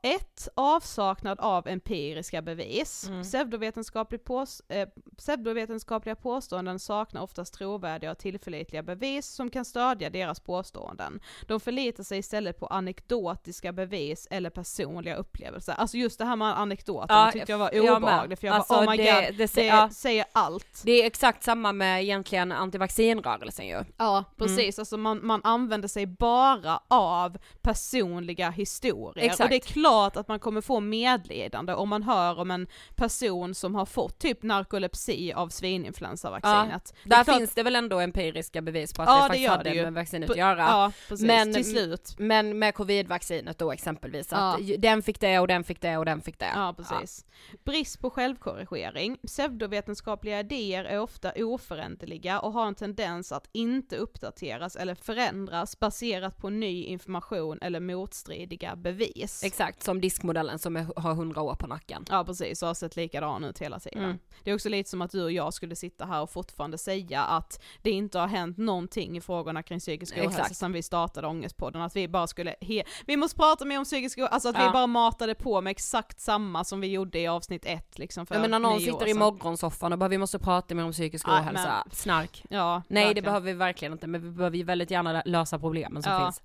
[SPEAKER 2] 1. Avsaknad av empiriska bevis. Pseudovetenskaplig pås- eh, pseudovetenskapliga påståenden saknar oftast trovärdiga och tillförlitliga bevis som kan stödja deras påståenden. De förlitar sig istället på anekdotiska bevis eller personliga upplevelser. Alltså just det här med anekdoter
[SPEAKER 3] Ja,
[SPEAKER 2] tyckte jag var
[SPEAKER 3] jag
[SPEAKER 2] obehagligt för jag
[SPEAKER 3] Alltså,
[SPEAKER 2] bara oh my
[SPEAKER 3] det-
[SPEAKER 2] god,
[SPEAKER 3] det
[SPEAKER 2] det,
[SPEAKER 3] ja.
[SPEAKER 2] säger allt.
[SPEAKER 3] det är exakt samma med egentligen antivaccinrörelsen ju.
[SPEAKER 2] Ja precis, alltså man, man använder sig bara av personliga historier.
[SPEAKER 3] Exakt.
[SPEAKER 2] Och det klart att man kommer få medlidande om man hör om en person som har fått typ narkolepsi av svininfluensavaccinet. Det är
[SPEAKER 3] Där
[SPEAKER 2] klart-
[SPEAKER 3] finns det väl ändå empiriska bevis på att
[SPEAKER 2] Ja,
[SPEAKER 3] det
[SPEAKER 2] det
[SPEAKER 3] faktiskt
[SPEAKER 2] gör
[SPEAKER 3] hade
[SPEAKER 2] det
[SPEAKER 3] med vaccinet att göra.
[SPEAKER 2] Ja precis,
[SPEAKER 3] Men-
[SPEAKER 2] till slut.
[SPEAKER 3] Men med covidvaccinet då exempelvis, att
[SPEAKER 2] Ja.
[SPEAKER 3] den fick det och den fick det och den fick det.
[SPEAKER 2] Ja precis. Brist på självkorrigering. Pseudovetenskapliga idéer är ofta oföränderliga och har en tendens att inte uppdateras eller förändras baserat på ny information eller motstridiga bevis.
[SPEAKER 3] Exakt, som diskmodellen som är, har 100 år på nacken.
[SPEAKER 2] Ja precis, och har sett likadan ut hela tiden.
[SPEAKER 3] Mm.
[SPEAKER 2] Det är också lite som att du och jag skulle sitta här och fortfarande säga att det inte har hänt någonting i frågorna kring psykisk ohälsa
[SPEAKER 3] Exakt.
[SPEAKER 2] sedan vi startade Ångestpodden, att vi bara skulle, he- vi måste prata mer om psykisk ohälsa, alltså att vi
[SPEAKER 3] Ja.
[SPEAKER 2] bara matade på med exakt samma som vi gjorde i avsnitt ett liksom för
[SPEAKER 3] Jag menar någon sitter i morgonsoffan och bara vi måste prata mer om psykisk
[SPEAKER 2] Ja,
[SPEAKER 3] ohälsa, snark.
[SPEAKER 2] Ja,
[SPEAKER 3] Nej det
[SPEAKER 2] verkligen.
[SPEAKER 3] behöver vi verkligen inte men vi behöver ju väldigt gärna lösa problemen som
[SPEAKER 2] Ja.
[SPEAKER 3] finns.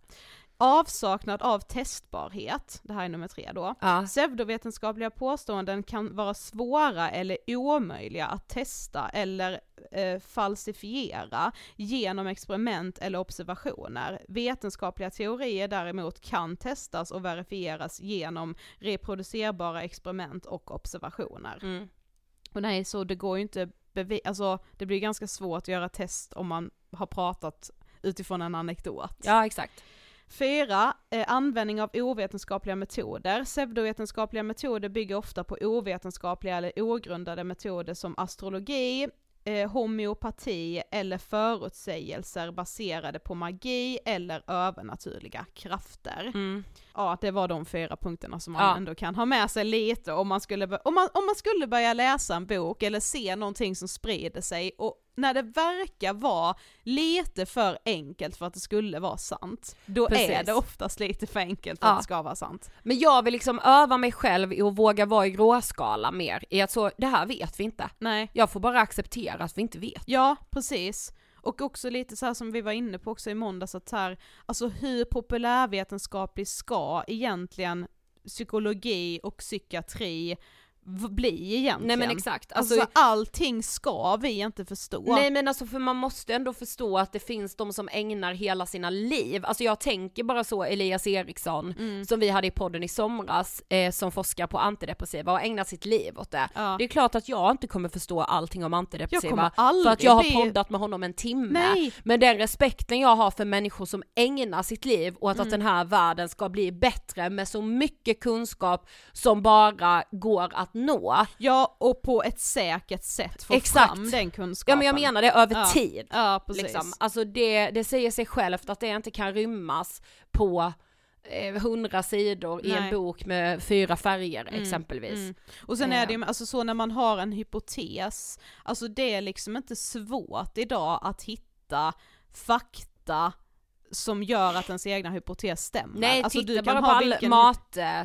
[SPEAKER 2] Avsaknad av testbarhet, det här är nummer tre då.
[SPEAKER 3] Ja.
[SPEAKER 2] Pseudovetenskapliga påståenden kan vara svåra eller omöjliga att testa eller eh, falsifiera genom experiment eller observationer. Vetenskapliga teorier däremot kan testas och verifieras genom reproducerbara experiment och observationer.
[SPEAKER 3] Mm.
[SPEAKER 2] Och nej, så det går ju inte bevi- alltså det blir ganska svårt att göra test om man har pratat utifrån en anekdot.
[SPEAKER 3] ja exakt.
[SPEAKER 2] Fyra, eh, användning av ovetenskapliga metoder. Pseudovetenskapliga metoder bygger ofta på ovetenskapliga eller ogrundade metoder som astrologi, eh, homeopati eller förutsägelser baserade på magi eller övernaturliga krafter.
[SPEAKER 3] Mm.
[SPEAKER 2] Ja, det var de fyra punkterna som man
[SPEAKER 3] Ja.
[SPEAKER 2] ändå kan ha med sig lite om man, skulle, om, man, om man skulle börja läsa en bok eller se någonting som sprider sig och när det verkar vara lite för enkelt för att det skulle vara sant, då är
[SPEAKER 3] Precis.
[SPEAKER 2] det oftast lite för enkelt för
[SPEAKER 3] Ja.
[SPEAKER 2] att det ska vara sant.
[SPEAKER 3] Men jag vill liksom öva mig själv i att våga vara i gråskala mer, i att så, det här vet vi inte.
[SPEAKER 2] Nej.
[SPEAKER 3] Jag får bara acceptera att vi inte vet.
[SPEAKER 2] Ja, precis. Och också lite så här som vi var inne på också i måndags, att så här, alltså hur populärvetenskaplig ska egentligen psykologi och psykiatri bli egentligen.
[SPEAKER 3] Nej men exakt.
[SPEAKER 2] Alltså,
[SPEAKER 3] Alltså,
[SPEAKER 2] allting ska vi inte förstå.
[SPEAKER 3] Nej men alltså för man måste ändå förstå att det finns de som ägnar hela sina liv, alltså jag tänker bara så Elias Eriksson
[SPEAKER 2] Mm.
[SPEAKER 3] som vi hade i podden i somras eh, som forskar på antidepressiva och ägnar sitt liv åt det.
[SPEAKER 2] Ja.
[SPEAKER 3] Det är klart att jag inte kommer förstå allting om antidepressiva för att jag har poddat med honom en timme.
[SPEAKER 2] Nej.
[SPEAKER 3] Men den respekten jag har för människor som ägnar sitt liv åt
[SPEAKER 2] Mm.
[SPEAKER 3] att den här världen ska bli bättre med så mycket kunskap som bara går att nå.
[SPEAKER 2] Ja, och på ett säkert sätt få
[SPEAKER 3] Exakt.
[SPEAKER 2] fram den kunskapen.
[SPEAKER 3] Ja men jag menar det över
[SPEAKER 2] Ja.
[SPEAKER 3] tid.
[SPEAKER 2] Ja, precis.
[SPEAKER 3] Liksom. Alltså det, det säger sig självt att det inte kan rymmas på eh, hundra sidor i en
[SPEAKER 2] Nej.
[SPEAKER 3] bok med fyra färger exempelvis.
[SPEAKER 2] Mm. Och sen
[SPEAKER 3] Eh.
[SPEAKER 2] är det ju alltså så när man har en hypotes, alltså det är liksom inte svårt idag att hitta fakta som gör att ens egna hypotes stämmer.
[SPEAKER 3] Nej,
[SPEAKER 2] alltså,
[SPEAKER 3] titta bara på all
[SPEAKER 2] vilken-
[SPEAKER 3] mat, eh,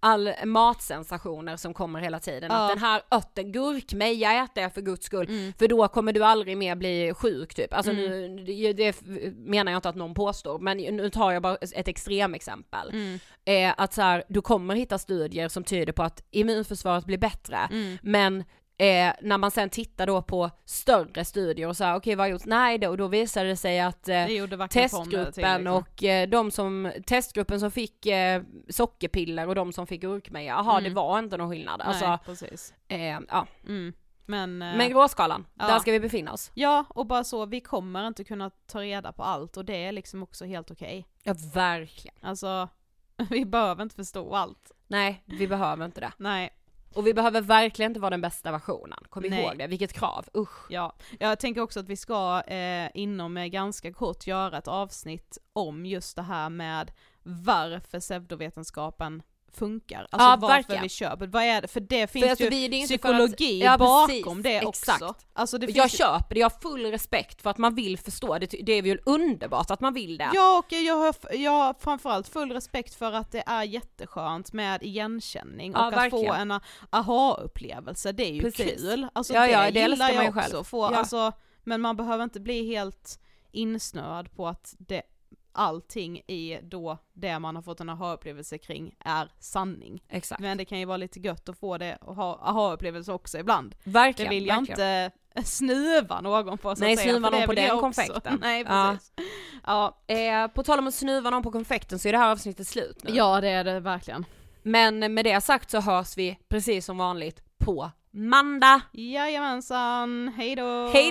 [SPEAKER 3] all matsensationer som kommer hela tiden.
[SPEAKER 2] Ja.
[SPEAKER 3] Att den här örten, gurkmeja äter jag för guds skull,
[SPEAKER 2] Mm.
[SPEAKER 3] för då kommer du aldrig mer bli sjuk typ. Alltså nu, det, det menar jag inte att någon påstår, men nu tar jag bara ett extremexempel.
[SPEAKER 2] Mm.
[SPEAKER 3] Eh, att så här, du kommer hitta studier som tyder på att immunförsvaret blir bättre,
[SPEAKER 2] Mm.
[SPEAKER 3] men Eh, när man sen tittar då på större studier och så här, okej vad har gjorts? Nej då, och då visade det sig att eh,
[SPEAKER 2] Det fonder till,
[SPEAKER 3] testgruppen
[SPEAKER 2] liksom.
[SPEAKER 3] och eh, de som, testgruppen som fick eh, sockerpiller och de som fick gurkmeja, jaha
[SPEAKER 2] Mm.
[SPEAKER 3] det var inte någon skillnad. Alltså,
[SPEAKER 2] Nej, precis.
[SPEAKER 3] eh, ja.
[SPEAKER 2] Mm. Men, eh,
[SPEAKER 3] Men gråskalan,
[SPEAKER 2] ja.
[SPEAKER 3] där ska vi befinna oss.
[SPEAKER 2] ja, och bara så, vi kommer inte kunna ta reda på allt och det är liksom också helt okej.
[SPEAKER 3] Ja verkligen.
[SPEAKER 2] Alltså, vi behöver inte förstå allt.
[SPEAKER 3] Nej, vi behöver inte det.
[SPEAKER 2] Nej,
[SPEAKER 3] Och vi behöver verkligen inte vara den bästa versionen, kom
[SPEAKER 2] Nej.
[SPEAKER 3] ihåg det, vilket krav, usch.
[SPEAKER 2] Ja, jag tänker också att vi ska eh, inom eh, ganska kort göra ett avsnitt om just det här med varför pseudovetenskapen funkar. Alltså
[SPEAKER 3] Ja,
[SPEAKER 2] varför
[SPEAKER 3] verkligen.
[SPEAKER 2] vi köper, vad är det? För det finns
[SPEAKER 3] För alltså,
[SPEAKER 2] ju
[SPEAKER 3] vi- det
[SPEAKER 2] psykologi
[SPEAKER 3] att- ja,
[SPEAKER 2] bakom
[SPEAKER 3] precis,
[SPEAKER 2] det också.
[SPEAKER 3] exakt.
[SPEAKER 2] Alltså det
[SPEAKER 3] Jag
[SPEAKER 2] ju-
[SPEAKER 3] köper det, jag har full respekt för att man vill förstå, det, det är väl underbart att man vill det.
[SPEAKER 2] Ja, och jag har, jag har framförallt full respekt för att det är jätteskönt med igenkänning
[SPEAKER 3] Ja,
[SPEAKER 2] och att
[SPEAKER 3] verkligen.
[SPEAKER 2] få en aha-upplevelse, det är ju
[SPEAKER 3] Precis.
[SPEAKER 2] kul. Alltså
[SPEAKER 3] Ja,
[SPEAKER 2] det,
[SPEAKER 3] ja, det
[SPEAKER 2] gillar
[SPEAKER 3] älskar man
[SPEAKER 2] jag
[SPEAKER 3] ju
[SPEAKER 2] också.
[SPEAKER 3] själv.
[SPEAKER 2] Få,
[SPEAKER 3] Ja.
[SPEAKER 2] alltså, men man behöver inte bli helt insnöad på att det, allting i då det man har fått en aha-upplevelse kring är sanning.
[SPEAKER 3] Exakt.
[SPEAKER 2] Men det kan ju vara lite gött att få det och ha aha-upplevelse också ibland. Det
[SPEAKER 3] Verkligen.
[SPEAKER 2] vill jag
[SPEAKER 3] verkligen.
[SPEAKER 2] inte snuva någon på så att
[SPEAKER 3] Nej,
[SPEAKER 2] säga,
[SPEAKER 3] snuva
[SPEAKER 2] för det
[SPEAKER 3] någon på den konfekten.
[SPEAKER 2] Nej,
[SPEAKER 3] Ja.
[SPEAKER 2] precis. Ja.
[SPEAKER 3] Eh, på tal om att snuva någon på konfekten så är det här avsnittet slut nu.
[SPEAKER 2] ja, det är det verkligen.
[SPEAKER 3] Men med det sagt så hörs vi precis som vanligt på måndag.
[SPEAKER 2] Jajamensan, hejdå!
[SPEAKER 3] Hej